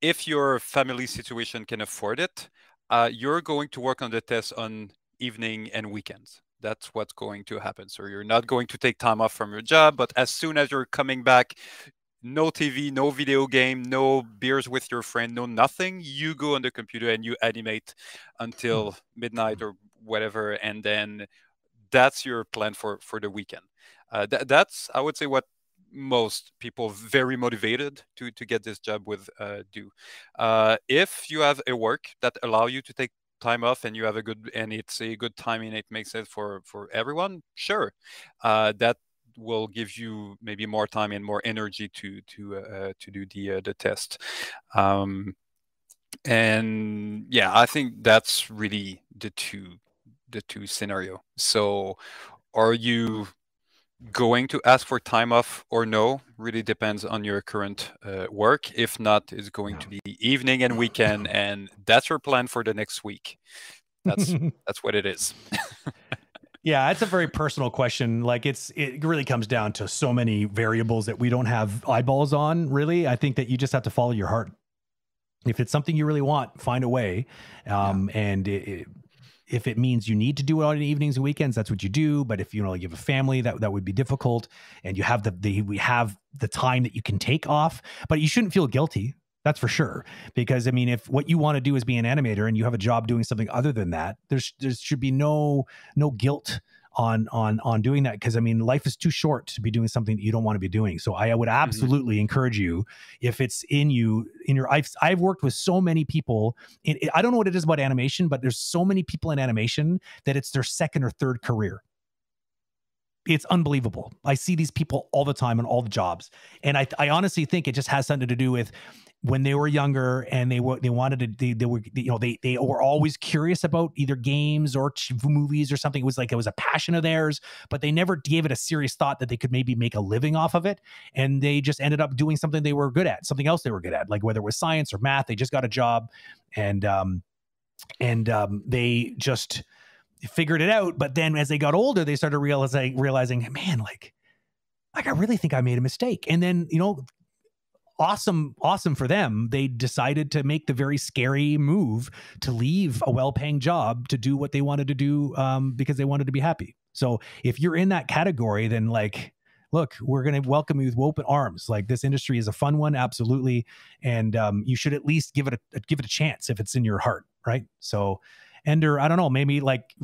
if your family situation can afford it, uh, you're going to work on the test on evening and weekends. That's what's going to happen. So you're not going to take time off from your job, but as soon as you're coming back, no TV, no video game, no beers with your friend, no nothing. You go on the computer and you animate until midnight or whatever, and then that's your plan for for the weekend. Uh, th- that's I would say what most people very motivated to to get this job with uh, do. Uh, if you have a work that allow you to take time off and you have a good and it's a good time and it makes it for for everyone, sure, uh, that will give you maybe more time and more energy to to uh, to do the uh, the test. Um, and yeah, I think that's really the two the two scenario. So, are you going to ask for time off or no really depends on your current uh, work if not it's going to be evening and weekend and that's your plan for the next week that's that's what it is yeah, it's a very personal question. Like it's it really comes down to so many variables that we don't have eyeballs on. Really, I think that you just have to follow your heart. If it's something you really want, find a way. Um, And it, it, if it means you need to do it on evenings and weekends, that's what you do. But if you know you have a family, that that would be difficult, and you have the, the we have the time that you can take off. But you shouldn't feel guilty. That's for sure. Because I mean, if what you want to do is be an animator and you have a job doing something other than that, there's there should be no no guilt on on on doing that because i mean life is too short to be doing something that you don't want to be doing. So i would mm-hmm. absolutely encourage you if it's in you in your i've i've worked with so many people in, i don't know what it is about animation but there's so many people in animation that it's their second or third career it's unbelievable. I see these people all the time in all the jobs. And i i honestly think it just has something to do with when they were younger and they were they wanted to they, they were you know they they were always curious about either games or movies or something. It was like it was a passion of theirs but they never gave it a serious thought that they could maybe make a living off of it. And they just ended up doing something they were good at something else they were good at like whether it was science or math they just got a job. And um and um they just figured it out but then as they got older they started realizing realizing man like like I really think I made a mistake. And then, you know, awesome, awesome for them. They decided to make the very scary move to leave a well-paying job to do what they wanted to do um, because they wanted to be happy. So if you're in that category, then like, look, we're going to welcome you with open arms. Like this industry is a fun one, absolutely, and um, you should at least give it a give it a chance if it's in your heart, right? So, Ender, I don't know, maybe like,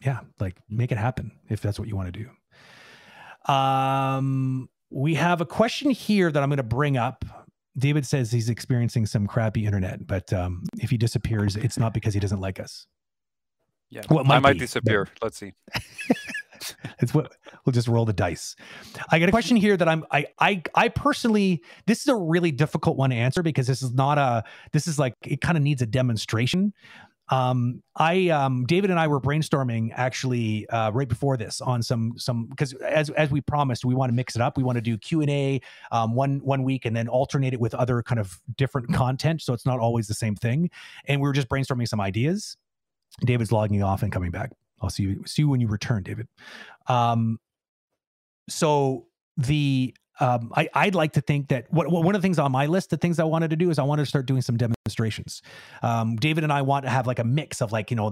yeah, like make it happen if that's what you want to do. Um, we have a question here that I'm going to bring up. David says he's experiencing some crappy internet, but um, if he disappears, it's not because he doesn't like us. Yeah, Well, I might might be, disappear. Let's see. it's what we'll just roll the dice. I got a question here that I'm I I I personally this is a really difficult one to answer because this is not a this is like it kind of needs a demonstration. Um I um David and I were brainstorming actually uh right before this on some some because as as we promised we want to mix it up. We want to do Q&A um one one week and then alternate it with other kind of different content so it's not always the same thing. And we were just brainstorming some ideas. David's logging off and coming back. I'll see you see you when you return, David. Um, so the um, I, I'd like to think that what, what- one of the things on my list, the things I wanted to do is I wanted to start doing some demonstrations. Um, David and I want to have like a mix of like you know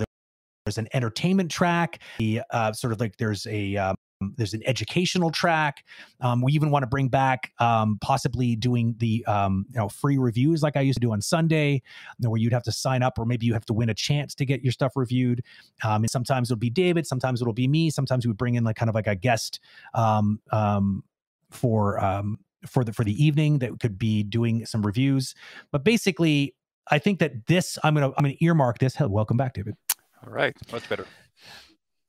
there's an entertainment track, the uh, sort of like there's a um, there's an educational track. Um, we even want to bring back um, possibly doing the um, you know free reviews like I used to do on Sunday, you know, where you'd have to sign up or maybe you have to win a chance to get your stuff reviewed. Um, and sometimes it'll be David, sometimes it'll be me, sometimes we bring in like kind of like a guest um, um, for um, for the for the evening that could be doing some reviews. But basically, I think that this I'm gonna I'm gonna earmark this. Hell, welcome back, David. All right, much better.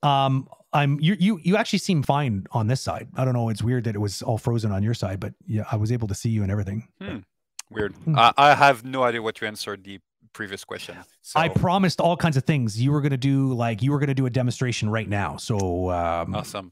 Um, I'm you you you actually seem fine on this side. I don't know. It's weird that it was all frozen on your side, but yeah, I was able to see you and everything. Weird. Hmm. I, I have no idea what you answered the previous question. So, I promised all kinds of things. You were gonna do like you were gonna do a demonstration right now. So um, awesome.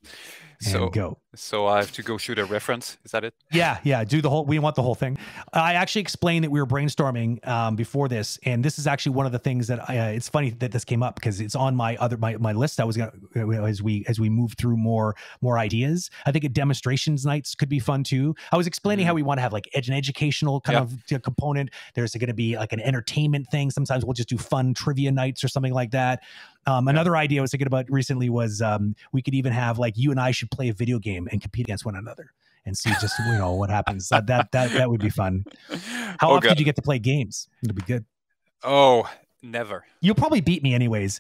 So, go. so I have to go shoot a reference. Is that it? Yeah, yeah. Do the whole. We want the whole thing. I actually explained that we were brainstorming um, before this, and this is actually one of the things that I, uh, it's funny that this came up because it's on my other my, my list. I was gonna uh, as we as we move through more more ideas. I think a demonstrations nights could be fun too. I was explaining how we want to have like edge an educational kind Yeah. of uh, component. There's going to be like an entertainment thing. Sometimes we'll just do fun trivia nights or something like that. Um, another idea I was thinking about recently was um, we could even have like you and I should play a video game and compete against one another and see just you know what happens. That that that, that would be fun. How oh, often God. do you get to play games? It'd be good. Oh, never. You'll probably beat me anyways.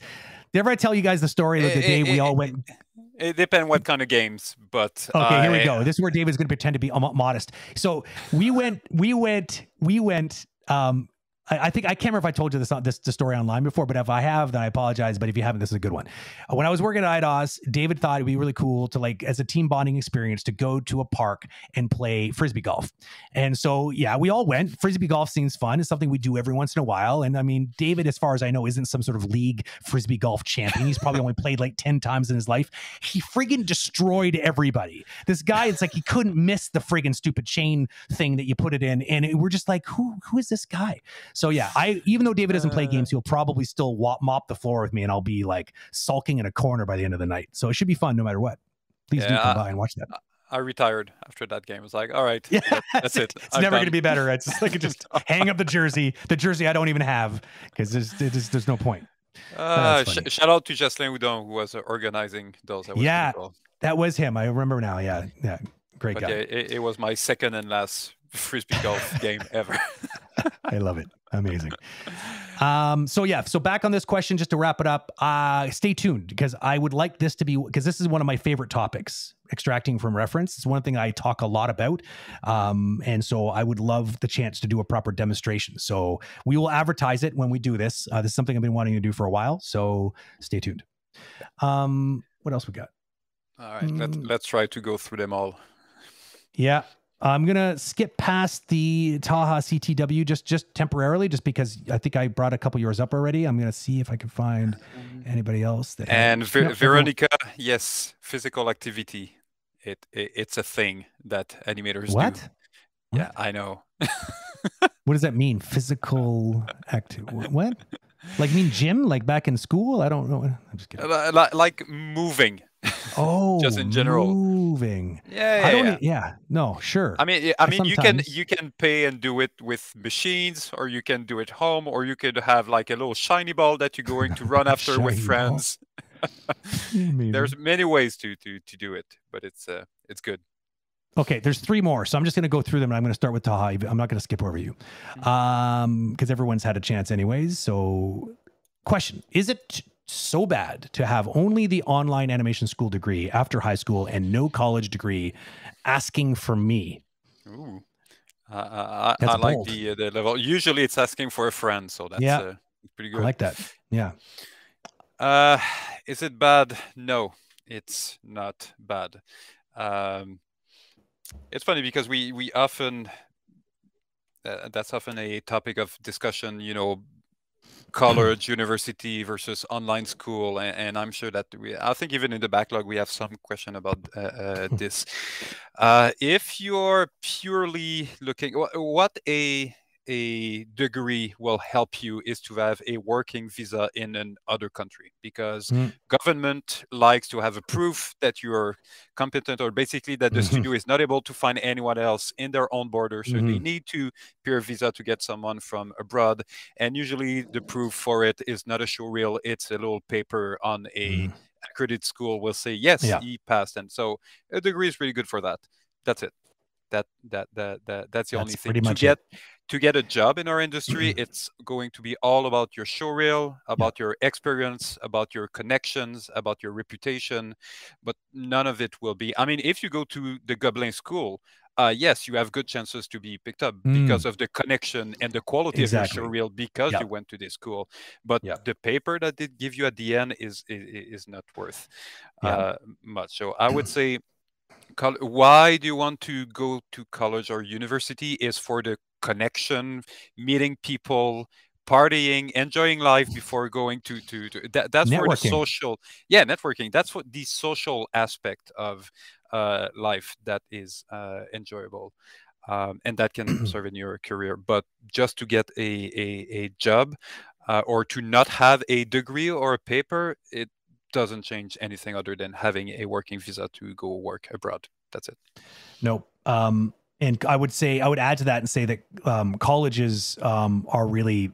Did ever I tell you guys the story of the Eh, day eh, we eh, all eh, went? It depends what kind of games, but Okay, here we go. This is where David's going to pretend to be modest. So we went, we went, we went. Um, I, I think I can't remember if I told you this this the story online before, but if I have, then I apologize. But if you haven't, this is a good one. Uh, When I was working at Eidos, David thought it'd be really cool to like as a team bonding experience to go to a park and play frisbee golf. And so yeah, we all went. Frisbee golf seems fun. It's something we do every once in a while. And I mean, David, as far as I know, isn't some sort of league frisbee golf champion. He's probably only played like 10 times in his life. He friggin' destroyed everybody. This guy, it's like he couldn't miss the friggin' stupid chain thing that you put it in. And it- we're just like, who who is this guy? So yeah, I even though David doesn't play Uh. games, he'll probably still wop, mop the floor with me and I'll be like sulking in a corner by the end of the night. So it should be fun no matter what. Please do come I- by and watch that. I retired after that game. I was like, all right, Yeah, that's it. It's I'm never going to be better. It's just like just hang up the jersey, the jersey I don't even have because there's, there's there's no point. Uh, sh- shout out to Jocelyn Houdon who was uh, organizing those. That was Yeah. cool. That was him. I remember now. Yeah, yeah, great But guy. yeah, it, it was my second and last frisbee golf game ever. I love it. Amazing. Um, so yeah, so back on this question, just to wrap it up, uh, stay tuned because I would like this to be because this is one of my favorite topics, extracting from reference. It's one thing I talk a lot about. Um, and so I would love the chance to do a proper demonstration. So we will advertise it when we do this. Uh, this is something I've been wanting to do for a while. So stay tuned. Um, what else we got? all right, Mm. let's try to go through them all. Yeah. I'm gonna skip past the Taha CTW just just temporarily, just because I think I brought a couple yours up already. I'm gonna see if I can find anybody else that And Ver- Nope, everyone- Veronica, yes, physical activity. It, it it's a thing that animators What? do. Yeah, I know. What does that mean? Physical active? What? Like you mean gym? Like back in school? I don't know. I'm just kidding. Li- li- like moving, Oh, Just in general. moving. Yeah, I yeah, don't. yeah. Yeah, no, sure. I mean, I mean, you can you can pay and do it with machines, or you can do it home, or you could have like a little shiny ball that you're going to run after with friends. There's many ways to to to do it, but it's uh it's good. Okay, there's three more. So I'm just going to go through them and I'm going to start with Taha. I'm not going to skip over you um, because everyone's had a chance, anyways. So, question Is it so bad to have only the online animation school degree after high school and no college degree asking for me? Ooh. Uh, I, I, like the uh, the level. Usually, it's asking for a friend, so that's Yeah. uh, pretty good. I like that. Yeah. Uh, is it bad? No, it's not bad. Um, it's funny because we we often uh, that's often a topic of discussion. You know, college, university versus online school, and, and I'm sure that we. I think even in the backlog we have some question about uh, uh, this. Uh, if you're purely looking, wha- what a a degree will help you is to have a working visa in another country because Mm. government likes to have a proof that you're competent or basically that the Mhm. studio is not able to find anyone else in their own border so they Mhm. need to peer visa to get someone from abroad and usually the proof for it is not a show reel it's a little paper on a Mhm. accredited school will say yes Yeah. he passed and so a degree is really good for that that's it that that that, that that's the only thing to get it. To get a job in our industry it's going to be all about your show reel about your experience about your connections about your reputation but none of it will be i mean if you go to the Gobelins school uh, yes you have good chances to be picked up because of the connection and the quality of your Mm. Show reel because Yeah. you went to this school but Yeah. the paper that they give you at the end is is, is not worth Yeah. uh, much so i would say why do you want to go to college or university is for the connection meeting people partying enjoying life before going to to, to that, that's for the social yeah networking that's what the social aspect of uh, life that is uh, enjoyable um, and that can serve in your career but just to get a a, a job uh, or to not have a degree or a paper it doesn't change anything other than having a working visa to go work abroad. That's it. Nope. Um, and I would say I would add to that and say that um, colleges um, are really,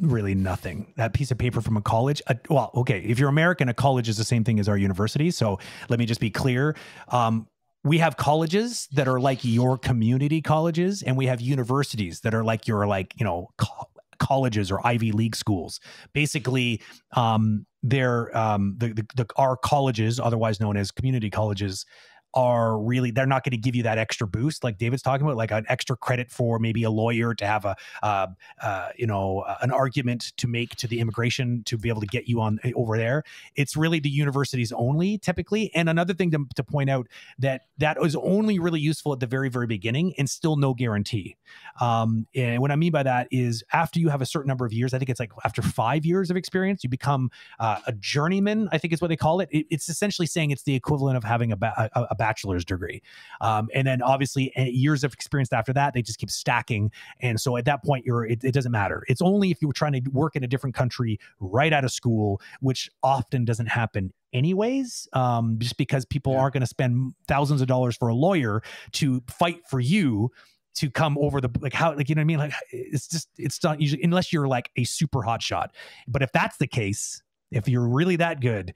really nothing. That piece of paper from a college. Uh, well, okay, if you're American, a college is the same thing as our university. So let me just be clear. Um, we have colleges that are like your community colleges, and we have universities that are like your like you know co- colleges or Ivy League schools. Basically, um, they're um, the, the, the our colleges, otherwise known as community colleges, are really they're not going to give you that extra boost like david's talking about like an extra credit for maybe a lawyer to have a uh, uh, you know uh, an argument to make to the immigration to be able to get you on over there. It's really the universities only typically. And another thing to, to point out that that is only really useful at the very very beginning and still no guarantee. Um, and what i mean by that is after you have a certain number of years i think it's like after five years of experience you become uh, a journeyman i think is what they call it. it it's essentially saying it's the equivalent of having a, ba- a, a bachelor's degree. Um, and then obviously eh, years of experience after that they just keep stacking. And so at that point you're it, it doesn't matter. It's only if you were trying to work in a different country right out of school which often doesn't happen anyways um, just because people Yeah. aren't going to spend thousands of dollars for a lawyer to fight for you to come over the like how like you know what I mean? Like it's just it's not usually unless you're like a super hot shot but if that's the case if you're really that good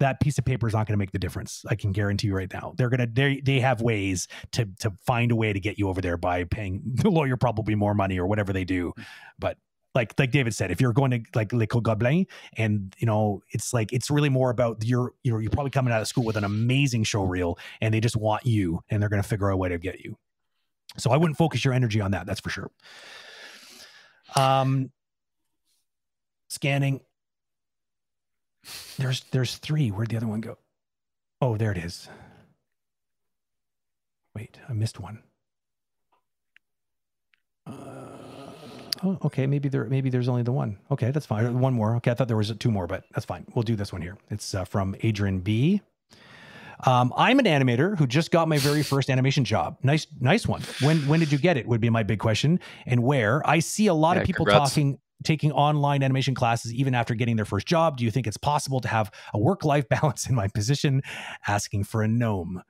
that piece of paper is not going to make the difference. I can guarantee you right now. They're gonna they they have ways to to find a way to get you over there by paying the lawyer probably more money or whatever they do. But like like David said, if you're going to like L'École Gobelins and you know it's like it's really more about you're you know you're probably coming out of school with an amazing show reel and they just want you and they're going to figure out a way to get you. So I wouldn't focus your energy on that. That's for sure. Um, scanning. There's there's three. Where'd the other one go? Oh, there it is. Wait, I missed one. Uh, oh, okay. Maybe there maybe there's only the one. Okay, that's fine. One more. Okay, I thought there was two more, but that's fine. We'll do this one here. It's uh, from Adrian B. Um, I'm an animator who just got my very first animation job. Nice, nice one. When when did you get it? Would be my big question. And where? I see a lot Yeah, of people congrats. talking. Taking online animation classes even after getting their first job? Do you think it's possible to have a work life balance in my position? Asking for a gnome.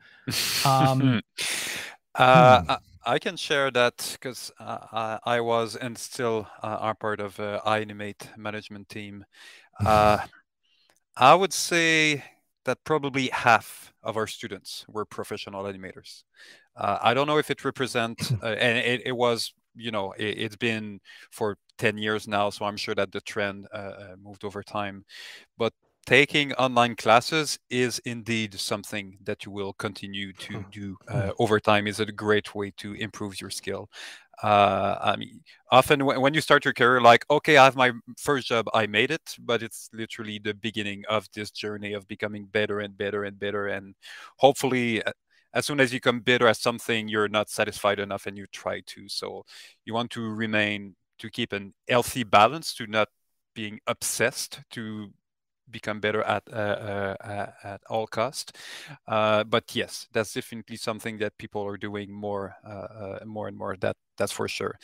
Um, uh, hmm. I, can share that because uh, I, was and still uh, are part of uh, iAnimate management team. Uh, I would say that probably half of our students were professional animators. Uh, I don't know if it represents, uh, and it, it, was, you know, it, has been for 10 years now, so I'm sure that the trend uh, uh, moved over time. But taking online classes is indeed something that you will continue to hmm. do uh, hmm. over time is a great way to improve your skill uh, I mean, often when you start your career, like, okay, I have my first job, I made it, but it's literally the beginning of this journey of becoming better and better and better. And hopefully, as soon as you become better at something, you're not satisfied enough and you try to. So you want to remain, to keep an healthy balance, to not being obsessed, to become better at uh, uh, at all cost. Uh, but yes, that's definitely something that people are doing more more and more. That that's for sure.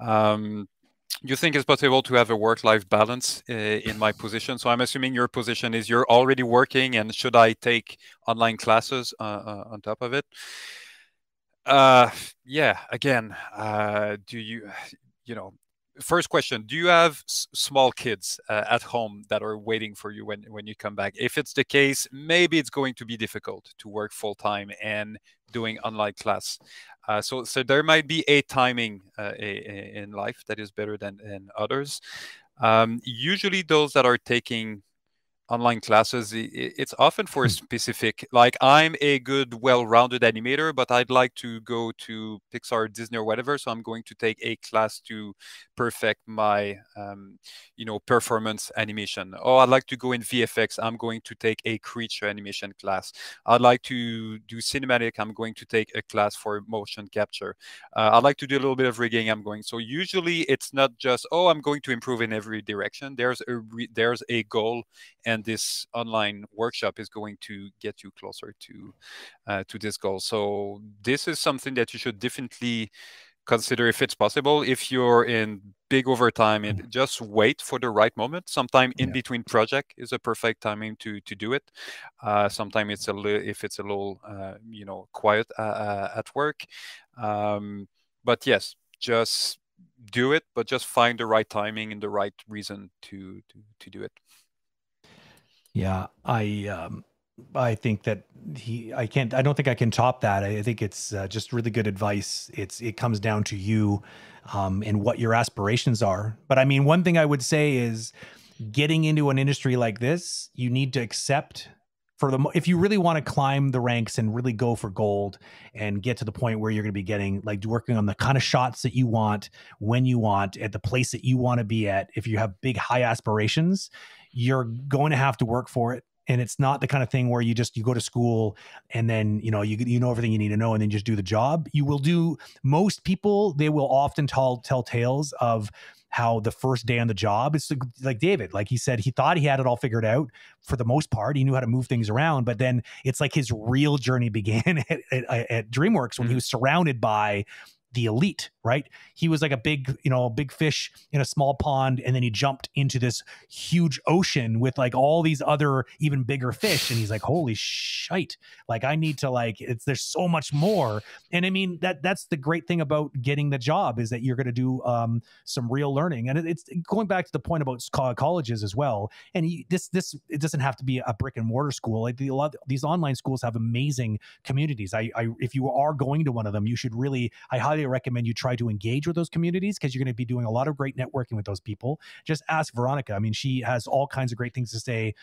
Um, you think it's possible to have a work-life balance uh, in my position? So i'm assuming your position is you're already working and should i take online classes uh, uh, on top of it? Yeah again do you you know first question do you have small kids uh, at home that are waiting for you when, when you come back? If it's the case maybe it's going to be difficult to work full time and doing online class. Uh, so so there might be a timing uh, a, a, in life that is better than, than others. Um, usually those that are taking online classes it's often for hmm. specific like i'm a good well-rounded animator but i'd like to go to pixar disney or whatever so i'm going to take a class to perfect my um, you know performance animation. Oh i'd like to go in vfx i'm going to take a creature animation class. I'd like to do cinematic i'm going to take a class for motion capture. Uh, i'd like to do a little bit of rigging i'm going so usually it's not just oh i'm going to improve in every direction. There's a there's a goal and and this online workshop is going to get you closer to uh, to this goal. So this is something that you should definitely consider if it's possible. If you're in big overtime and mm. just wait for the right moment sometime in yeah. between project is a perfect timing to to do it. Uh, sometimes it's a li- if it's a little uh, you know quiet uh, uh at work. Um, but yes just do it but just find the right timing and the right reason to to, to do it yeah, I um, I think that he I can't I don't think I can top that. I think it's uh, just really good advice. It's it comes down to you um, and what your aspirations are. But I mean, one thing I would say is getting into an industry like this, you need to accept for the if you really want to climb the ranks and really go for gold and get to the point where you're going to be getting like working on the kind of shots that you want when you want at the place that you want to be at if you have big high aspirations you're going to have to work for it. And it's not the kind of thing where you just you go to school and then you know you you know everything you need to know and then just do the job. You will do most people they will often tell tell tales of how the first day on the job it's like David like he said he thought he had it all figured out for the most part. He knew how to move things around but then it's like his real journey began at, at, at DreamWorks when he mm-hmm. was surrounded by the elite, right? He was like a big, you know, big fish in a small pond, and then he jumped into this huge ocean with like all these other even bigger fish, and he's like, "Holy shite!" Like I need to like, it's there's so much more, and I mean that that's the great thing about getting the job is that you're going to do um, some real learning, and it, it's going back to the point about colleges as well. And he, this this it doesn't have to be a brick and mortar school. Like a lot these online schools have amazing communities. I, I if you are going to one of them, you should really I highly recommend you try to engage with those communities because you're going to be doing a lot of great networking with those people. Just ask Veronica. I mean, she has all kinds of great things to say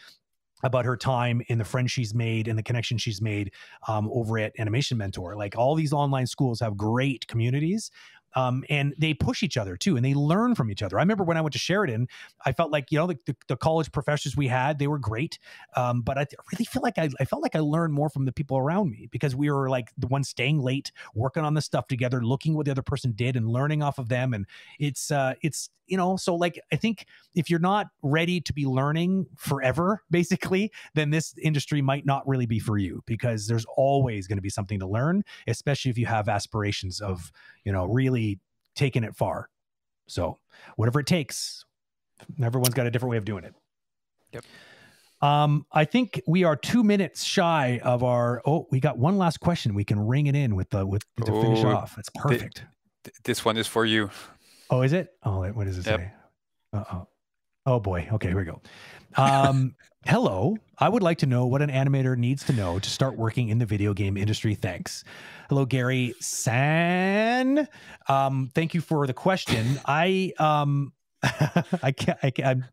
about her time and the friends she's made and the connection she's made um, over at Animation Mentor. Like all these online schools have great communities um, and they push each other too, and they learn from each other. I remember when I went to Sheridan, I felt like you know the, the, the college professors we had they were great, um, but I really feel like I, I felt like I learned more from the people around me because we were like the ones staying late, working on the stuff together, looking what the other person did, and learning off of them. And it's uh, it's you know so like i think if you're not ready to be learning forever basically then this industry might not really be for you because there's always going to be something to learn especially if you have aspirations of you know really taking it far so whatever it takes Everyone's got a different way of doing it. Yep. Um, I think we are two minutes shy of our. Oh, we got one last question. We can ring it in with the with to finish Oh, off. It's perfect. Th- This one is for you. Oh, is it? Oh, what does it Yep. say? Uh oh. Oh boy. Okay, here we go. Um, hello. I would like to know what an animator needs to know to start working in the video game industry. Thanks. Hello, Gary San. Um, thank you for the question. I um I can't, I can't I'm,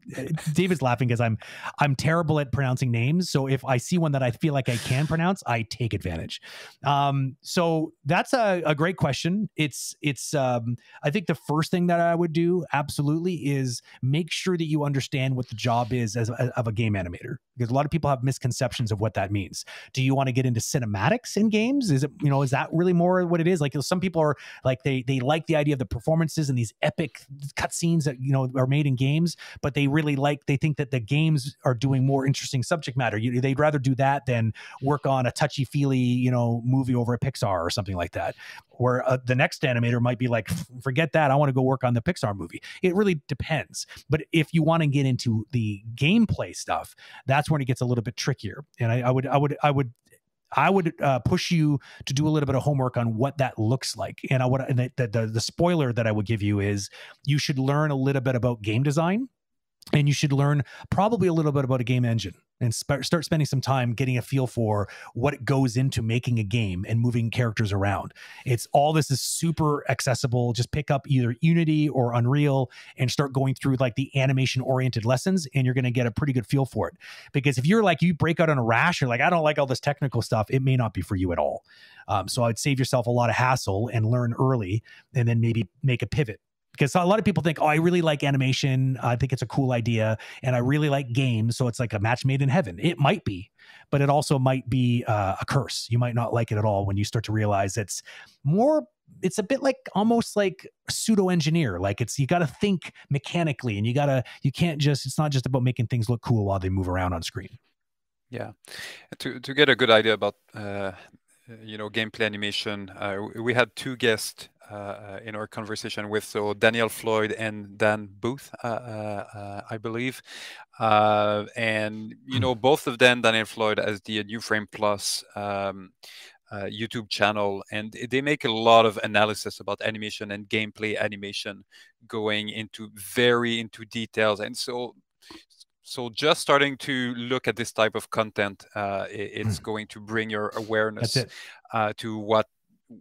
David's laughing because I'm I'm terrible at pronouncing names. So if I see one that I feel like I can pronounce, I take advantage. Um, so that's a, a great question. It's it's um I think the first thing that I would do absolutely is make sure that you understand what the job is as a, of a game animator because a lot of people have misconceptions of what that means. Do you want to get into cinematics in games? Is it you know is that really more what it is? Like some people are like they they like the idea of the performances and these epic cutscenes that you know are made in games, but they really like they think that the games are doing more interesting subject matter. You, they'd rather do that than work on a touchy feely you know movie over at Pixar or something like that. Where uh, the next animator might be like, forget that, I want to go work on the Pixar movie. It really depends. But if you want to get into the gameplay stuff, that's when it gets a little bit trickier. And I, I would, I would, I would I would uh, push you to do a little bit of homework on what that looks like. And I would, and the, the, the spoiler that I would give you is you should learn a little bit about game design and you should learn probably a little bit about a game engine and sp- start spending some time getting a feel for what goes into making a game and moving characters around. It's all this is super accessible. Just pick up either Unity or Unreal and start going through like the animation oriented lessons, and you're going to get a pretty good feel for it. Because if you're like you break out on a rash, you're like I don't like all this technical stuff, it may not be for you at all. Um, so I'd save yourself a lot of hassle and learn early, and then maybe make a pivot because a lot of people think, oh, I really like animation. I think it's a cool idea. And I really like games. So it's like a match made in heaven. It might be, but it also might be uh, a curse. You might not like it at all when you start to realize it's more. It's a bit like almost like pseudo engineer. Like it's you got to think mechanically, and you got to you can't just. It's not just about making things look cool while they move around on screen. Yeah, to to get a good idea about uh, you know gameplay animation, uh, we had two guests uh, in our conversation with so Daniel Floyd and Dan Booth, uh, uh, I believe, uh, and you know both of them, Daniel Floyd as the New Frame Plus. Um, uh, YouTube channel, and they make a lot of analysis about animation and gameplay animation, going into very into details. And so, so just starting to look at this type of content, uh, it, it's Mm. going to bring your awareness uh, to what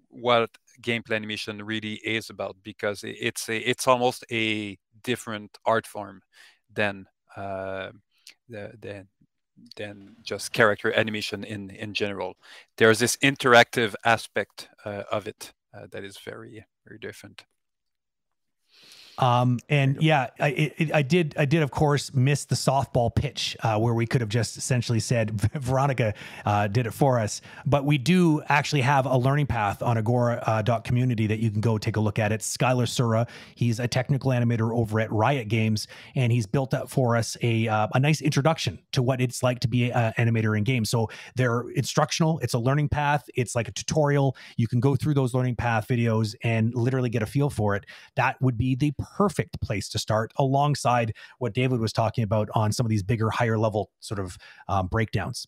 what gameplay animation really is about because it's a, it's almost a different art form than uh, than than just character animation in in general. There's this interactive aspect uh, of it uh, that is very very different. Um, and yeah, I, it, I did, I did, of course, miss the softball pitch uh, where we could have just essentially said Veronica uh, did it for us. But we do actually have a learning path on Agora uh, community that you can go take a look at. It's Skylar Sura. He's a technical animator over at Riot Games, and he's built up for us a uh, a nice introduction to what it's like to be an animator in games. So they're instructional. It's a learning path. It's like a tutorial. You can go through those learning path videos and literally get a feel for it that would be the perfect place to start alongside what David was talking about on some of these bigger, higher level sort of um, breakdowns.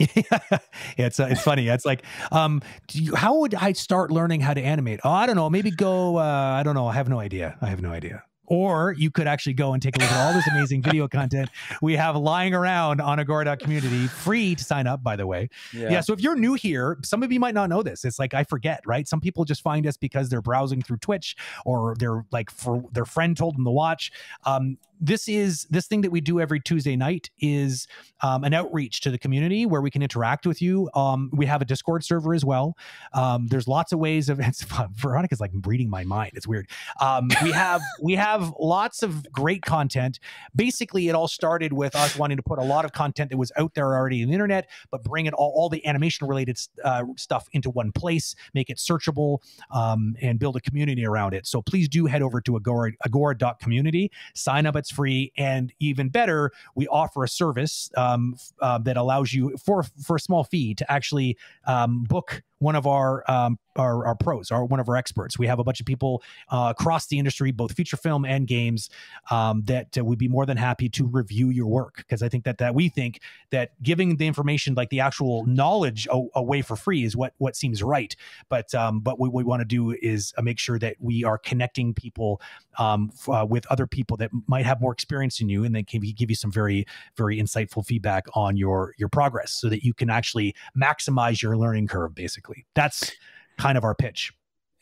yeah, it's uh, it's funny. It's like, um, you, how would I start learning how to animate? Oh, I don't know. Maybe go. Uh, I don't know. I have no idea. I have no idea. Or you could actually go and take a look at all this amazing video content we have lying around on Agora community, free to sign up, by the way. Yeah. So if you're new here, some of you might not know this. It's like I forget, right? Some people just find us because they're browsing through Twitch or they're like for their friend told them to watch. Um, this is this thing that we do every Tuesday night is um, an outreach to the community where we can interact with you. Um, we have a Discord server as well. Um, there's lots of ways of it's fun. Veronica's like reading my mind. It's weird. Um, we have we have lots of great content. Basically, it all started with us wanting to put a lot of content that was out there already in the internet, but bring it all, all the animation related uh, stuff into one place, make it searchable, um, and build a community around it. So please do head over to agora agora.community, sign up. It's free, and even better, we offer a service um, uh, that allows you for for a small fee to actually um, book one of our um, our, our pros, our one of our experts. We have a bunch of people uh, across the industry, both feature film and games, um, that uh, would be more than happy to review your work because I think that that we think that giving the information, like the actual knowledge, a- away for free is what what seems right. But um, but what we want to do is uh, make sure that we are connecting people um, f- uh, with other people that might have more experience than you, and then can give you some very very insightful feedback on your your progress, so that you can actually maximize your learning curve. Basically, that's kind of our pitch.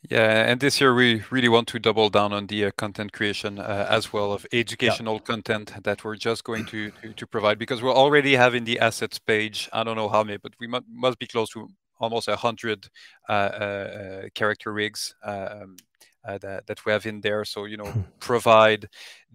Yeah, and this year we really want to double down on the uh, content creation uh, as well of educational content that we're just going to, to to provide because we're already having the assets page. I don't know how many, but we mu- must be close to almost a hundred uh, uh, uh, character rigs um, that that we have in there. So you know, provide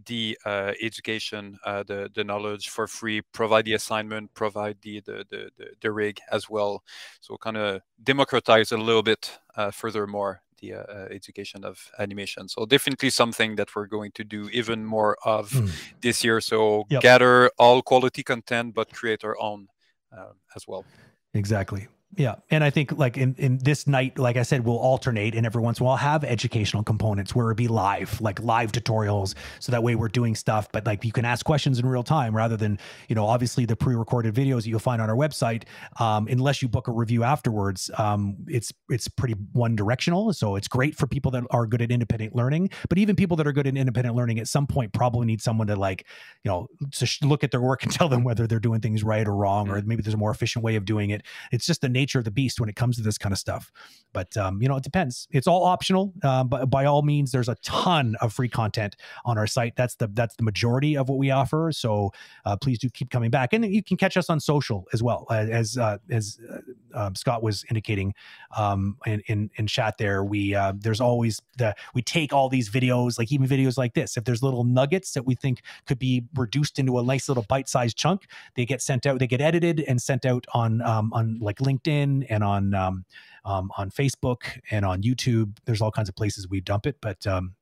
the uh, education, uh, the the knowledge for free. Provide the assignment. Provide the the the, the, rig as well. So kind of democratize a little bit uh, furthermore the uh, uh, education of animation. So definitely something that we're going to do even more of Mm. this year. So Yep. gather all quality content, but create our own uh, as well. Exactly. Yeah. And I think like in, in this night, like I said, we'll alternate and every once in a while have educational components where it'd be live, like live tutorials. So that way we're doing stuff, but like you can ask questions in real time rather than, you know, obviously the pre-recorded videos that you'll find on our website. Um, unless you book a review afterwards, um, it's, it's pretty one directional. So it's great for people that are good at independent learning, but even people that are good at independent learning at some point probably need someone to like, you know, to look at their work and tell them whether they're doing things right or wrong, or maybe there's a more efficient way of doing it it's just the nature of the beast when it comes to this kind of stuff. But um, you know, it depends. It's all optional. Um, but by all means, there's a ton of free content on our site. That's the that's the majority of what we offer. So uh, please do keep coming back, and you can catch us on social as well. Uh, as uh, as uh, um, Scott was indicating um, in, in in chat there, we uh, there's always the we take all these videos, like even videos like this. If there's little nuggets that we think could be reduced into a nice little bite-sized chunk, they get sent out. They get edited and sent out on um, on like LinkedIn and on um, um, on Facebook and on YouTube. There's all kinds of places we dump it, but um,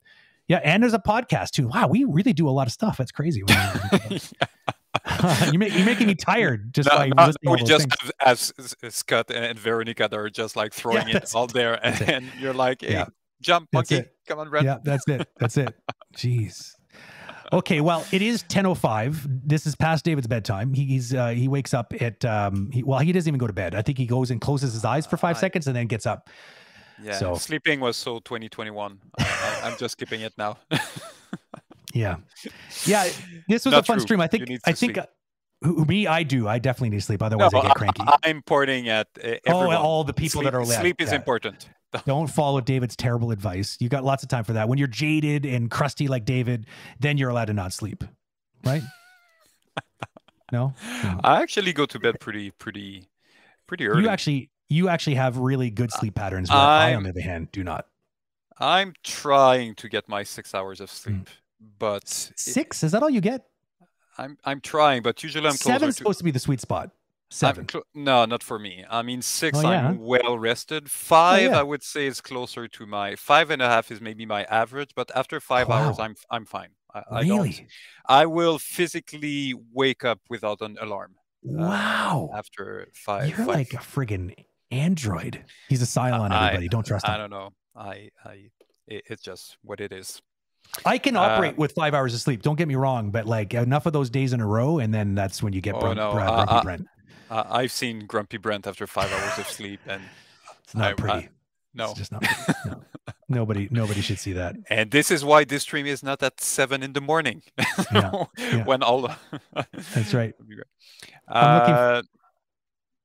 yeah, and there's a podcast too. Wow, we really do a lot of stuff. That's crazy. you make, you're making me tired just No, by no, we just things. as Scott and Veronica that are just like throwing it that's all there, and, it. you're like, "Hey, Yeah. jump, monkey, come on, Red." Yeah, that's it. That's it. Jeez. Okay, well, it is 10:05. This is past David's bedtime. He, he's uh, he wakes up at um he, well, he doesn't even go to bed. I think he goes and closes his eyes for 5 I- seconds and then gets up. Yeah, So- sleeping was so 2021. I, I'm just skipping it now. Yeah. Yeah, this was Not a fun true. stream. I think I think sleep. uh, who, me I do. I definitely need sleep no, otherwise I get cranky. I, am pointing at uh, Oh, all the people sleep, that are left. Sleep is Yeah. important. Don't follow David's terrible advice. You got lots of time for that. When you're jaded and crusty like David, then you're allowed to not sleep. Right? No? No. I actually go to bed pretty, pretty, pretty early. You actually you actually have really good sleep patterns where I, on the other hand, do not. I'm trying to get my six hours of hmm. sleep, but Six? Is that all you get? I'm I'm trying, but usually I'm Seven's to. supposed to be the sweet spot. Seven. clo- no, not for me. I mean, six, Oh, yeah, I'm well rested. Five, yeah. I would say, is closer to my five and a half is maybe my average. But after five hours, Wow. I'm I'm fine. I, I really? I will physically wake up without an alarm wow. after five. You're five- like a friggin' android. He's a Cylon, I- everybody. Don't trust him. I don't know. I I it, it's just what it is. I can Uh, operate with five hours of sleep. Don't get me wrong, but like enough of those days in a row, and then that's when you get Oh, Brun- no, uh, Grumpy uh, Brent. Uh, I've seen Grumpy Brent after five hours of sleep, and It's not I- I- pretty. no. It's just not pretty. No. nobody, nobody should see that. And this is why this stream is not at seven in the morning. Yeah, yeah. when all That's right. Would. I'm looking f- Uh,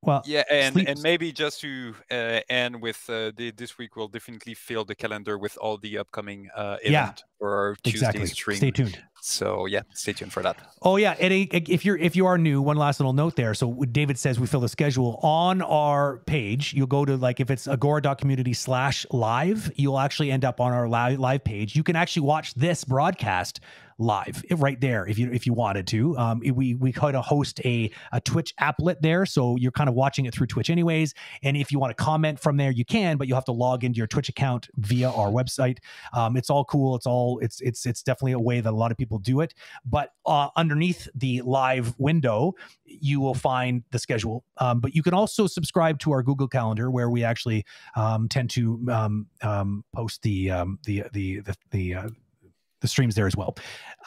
Well, yeah, and, sleep- and maybe just to uh, end with uh, the, this week, we'll definitely fill the calendar with all the upcoming uh, Yeah, event for our Tuesday exactly. stream. Stay tuned. So yeah, stay tuned for that. Oh yeah, and if you're if you are new, one last little note there. So David says we fill the schedule on our page. You'll go to like if it's agora.community slash live, you'll actually end up on our live page. You can actually watch this broadcast live right there if you if you wanted to. Um, we we kind of host a a Twitch applet there, so you're kind of watching it through Twitch anyways. And if you want to comment from there, you can, but you'll have to log into your Twitch account via our website. Um, it's all cool. It's all it's it's it's definitely a way that a lot of people people do it. But uh, underneath the live window, you will find the schedule. Um, but you can also subscribe to our Google Calendar, where we actually um, tend to um, um, post the um, the the the, the uh, the streams there as well.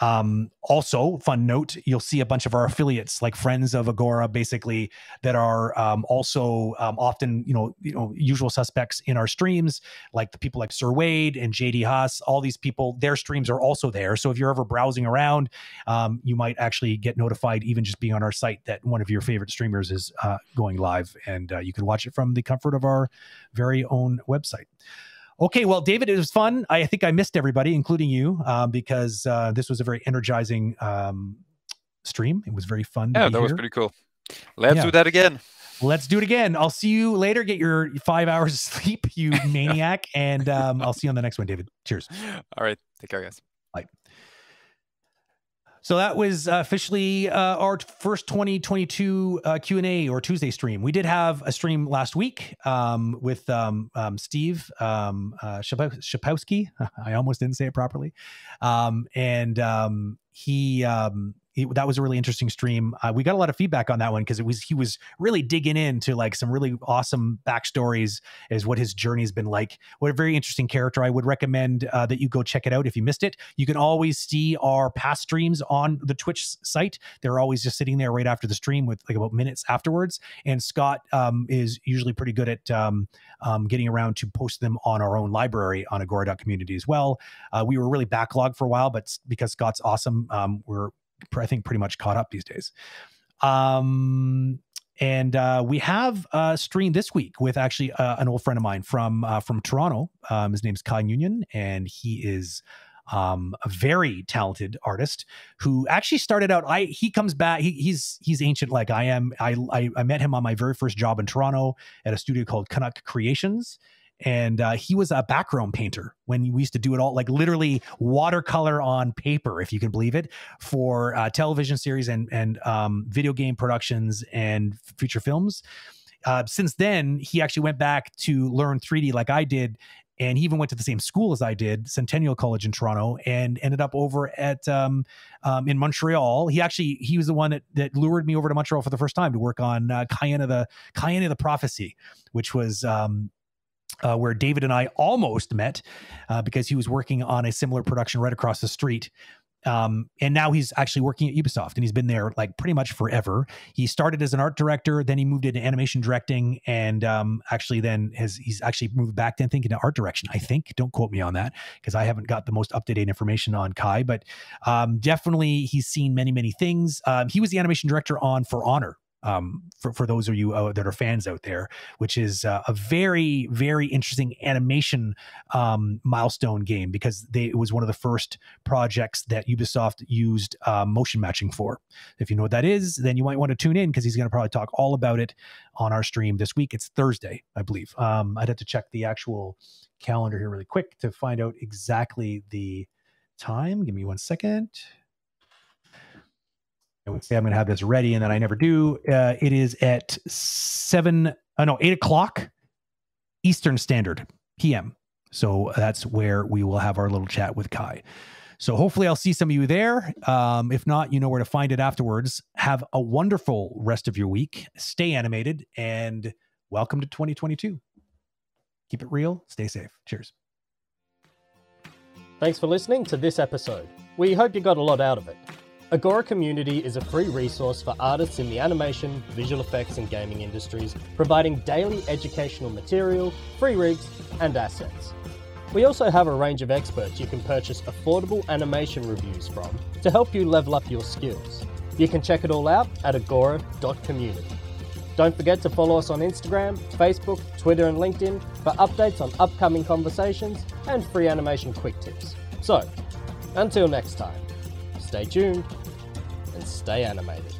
Um, also, fun note, you'll see a bunch of our affiliates, like friends of Agora, basically that are um, also um, often, you know, you know, usual suspects in our streams, like the people like Sir Wade and JD Haas. All these people, their streams are also there. So if you're ever browsing around, um, you might actually get notified, even just being on our site, that one of your favorite streamers is uh, going live, and uh, you can watch it from the comfort of our very own website. Okay, well, David, it was fun. I think I missed everybody, including you, um, because uh, this was a very energizing um, stream. It was very fun. Yeah, that here. was pretty cool. Let's Yeah. do that again. Let's do it again. I'll see you later. Get your five hours of sleep, you maniac, and um, I'll see you on the next one, David. Cheers. All right. Take care, guys. So that was uh, officially uh, our first 2022 uh, Q&A or Tuesday stream. We did have a stream last week um, with um, um, Steve um, uh, Shapowski. I almost didn't say it properly. Um, and um, he, um, he, that was a really interesting stream. Uh, we got a lot of feedback on that one because it was he was really digging into like some really awesome backstories as what his journey has been like. What a very interesting character. I would recommend uh, that you go check it out if you missed it. You can always see our past streams on the Twitch site. They're always just sitting there right after the stream with like about minutes afterwards. And Scott um, is usually pretty good at um, um, getting around to post them on our own library on Agora.community as well. Uh, we were really backlogged for a while, but because Scott's awesome, um, we're I think pretty much caught up these days. Um, and uh, we have a stream this week with actually uh, an old friend of mine from uh, from Toronto. Um, his name's Kai Union, and he is um, a very talented artist who actually started out. I he comes back. He, he's he's ancient like I am. I, I I met him on my very first job in Toronto at a studio called Canuck Creations. And uh, he was a background painter when we used to do it all, like literally watercolor on paper, if you can believe it, for uh, television series and and um, video game productions and feature films. Uh, since then, he actually went back to learn 3D like I did, and he even went to the same school as I did, Centennial College in Toronto, and ended up over at um, um, in Montreal. He actually he was the one that that lured me over to Montreal for the first time to work on uh, Cayenne of the Cayenne of the Prophecy, which was. Um, uh, where David and I almost met uh, because he was working on a similar production right across the street. Um, and now he's actually working at Ubisoft and he's been there like pretty much forever. He started as an art director, then he moved into animation directing, and um, actually then has he's actually moved back then thinking into art direction. I think. Don't quote me on that because I haven't got the most up to date information on Kai, but um, definitely he's seen many many things. Um, he was the animation director on For Honor. Um, for, for those of you uh, that are fans out there, which is uh, a very, very interesting animation um, milestone game because they, it was one of the first projects that Ubisoft used uh, motion matching for. If you know what that is, then you might want to tune in because he's going to probably talk all about it on our stream this week. It's Thursday, I believe. Um, I'd have to check the actual calendar here really quick to find out exactly the time. Give me one second. I would say I'm going to have this ready, and then I never do. Uh, it is at seven, uh, no, eight o'clock Eastern Standard PM. So that's where we will have our little chat with Kai. So hopefully I'll see some of you there. Um, if not, you know where to find it afterwards. Have a wonderful rest of your week. Stay animated and welcome to 2022. Keep it real. Stay safe. Cheers. Thanks for listening to this episode. We hope you got a lot out of it. Agora Community is a free resource for artists in the animation, visual effects, and gaming industries, providing daily educational material, free rigs, and assets. We also have a range of experts you can purchase affordable animation reviews from to help you level up your skills. You can check it all out at agora.community. Don't forget to follow us on Instagram, Facebook, Twitter, and LinkedIn for updates on upcoming conversations and free animation quick tips. So, until next time, stay tuned and stay animated.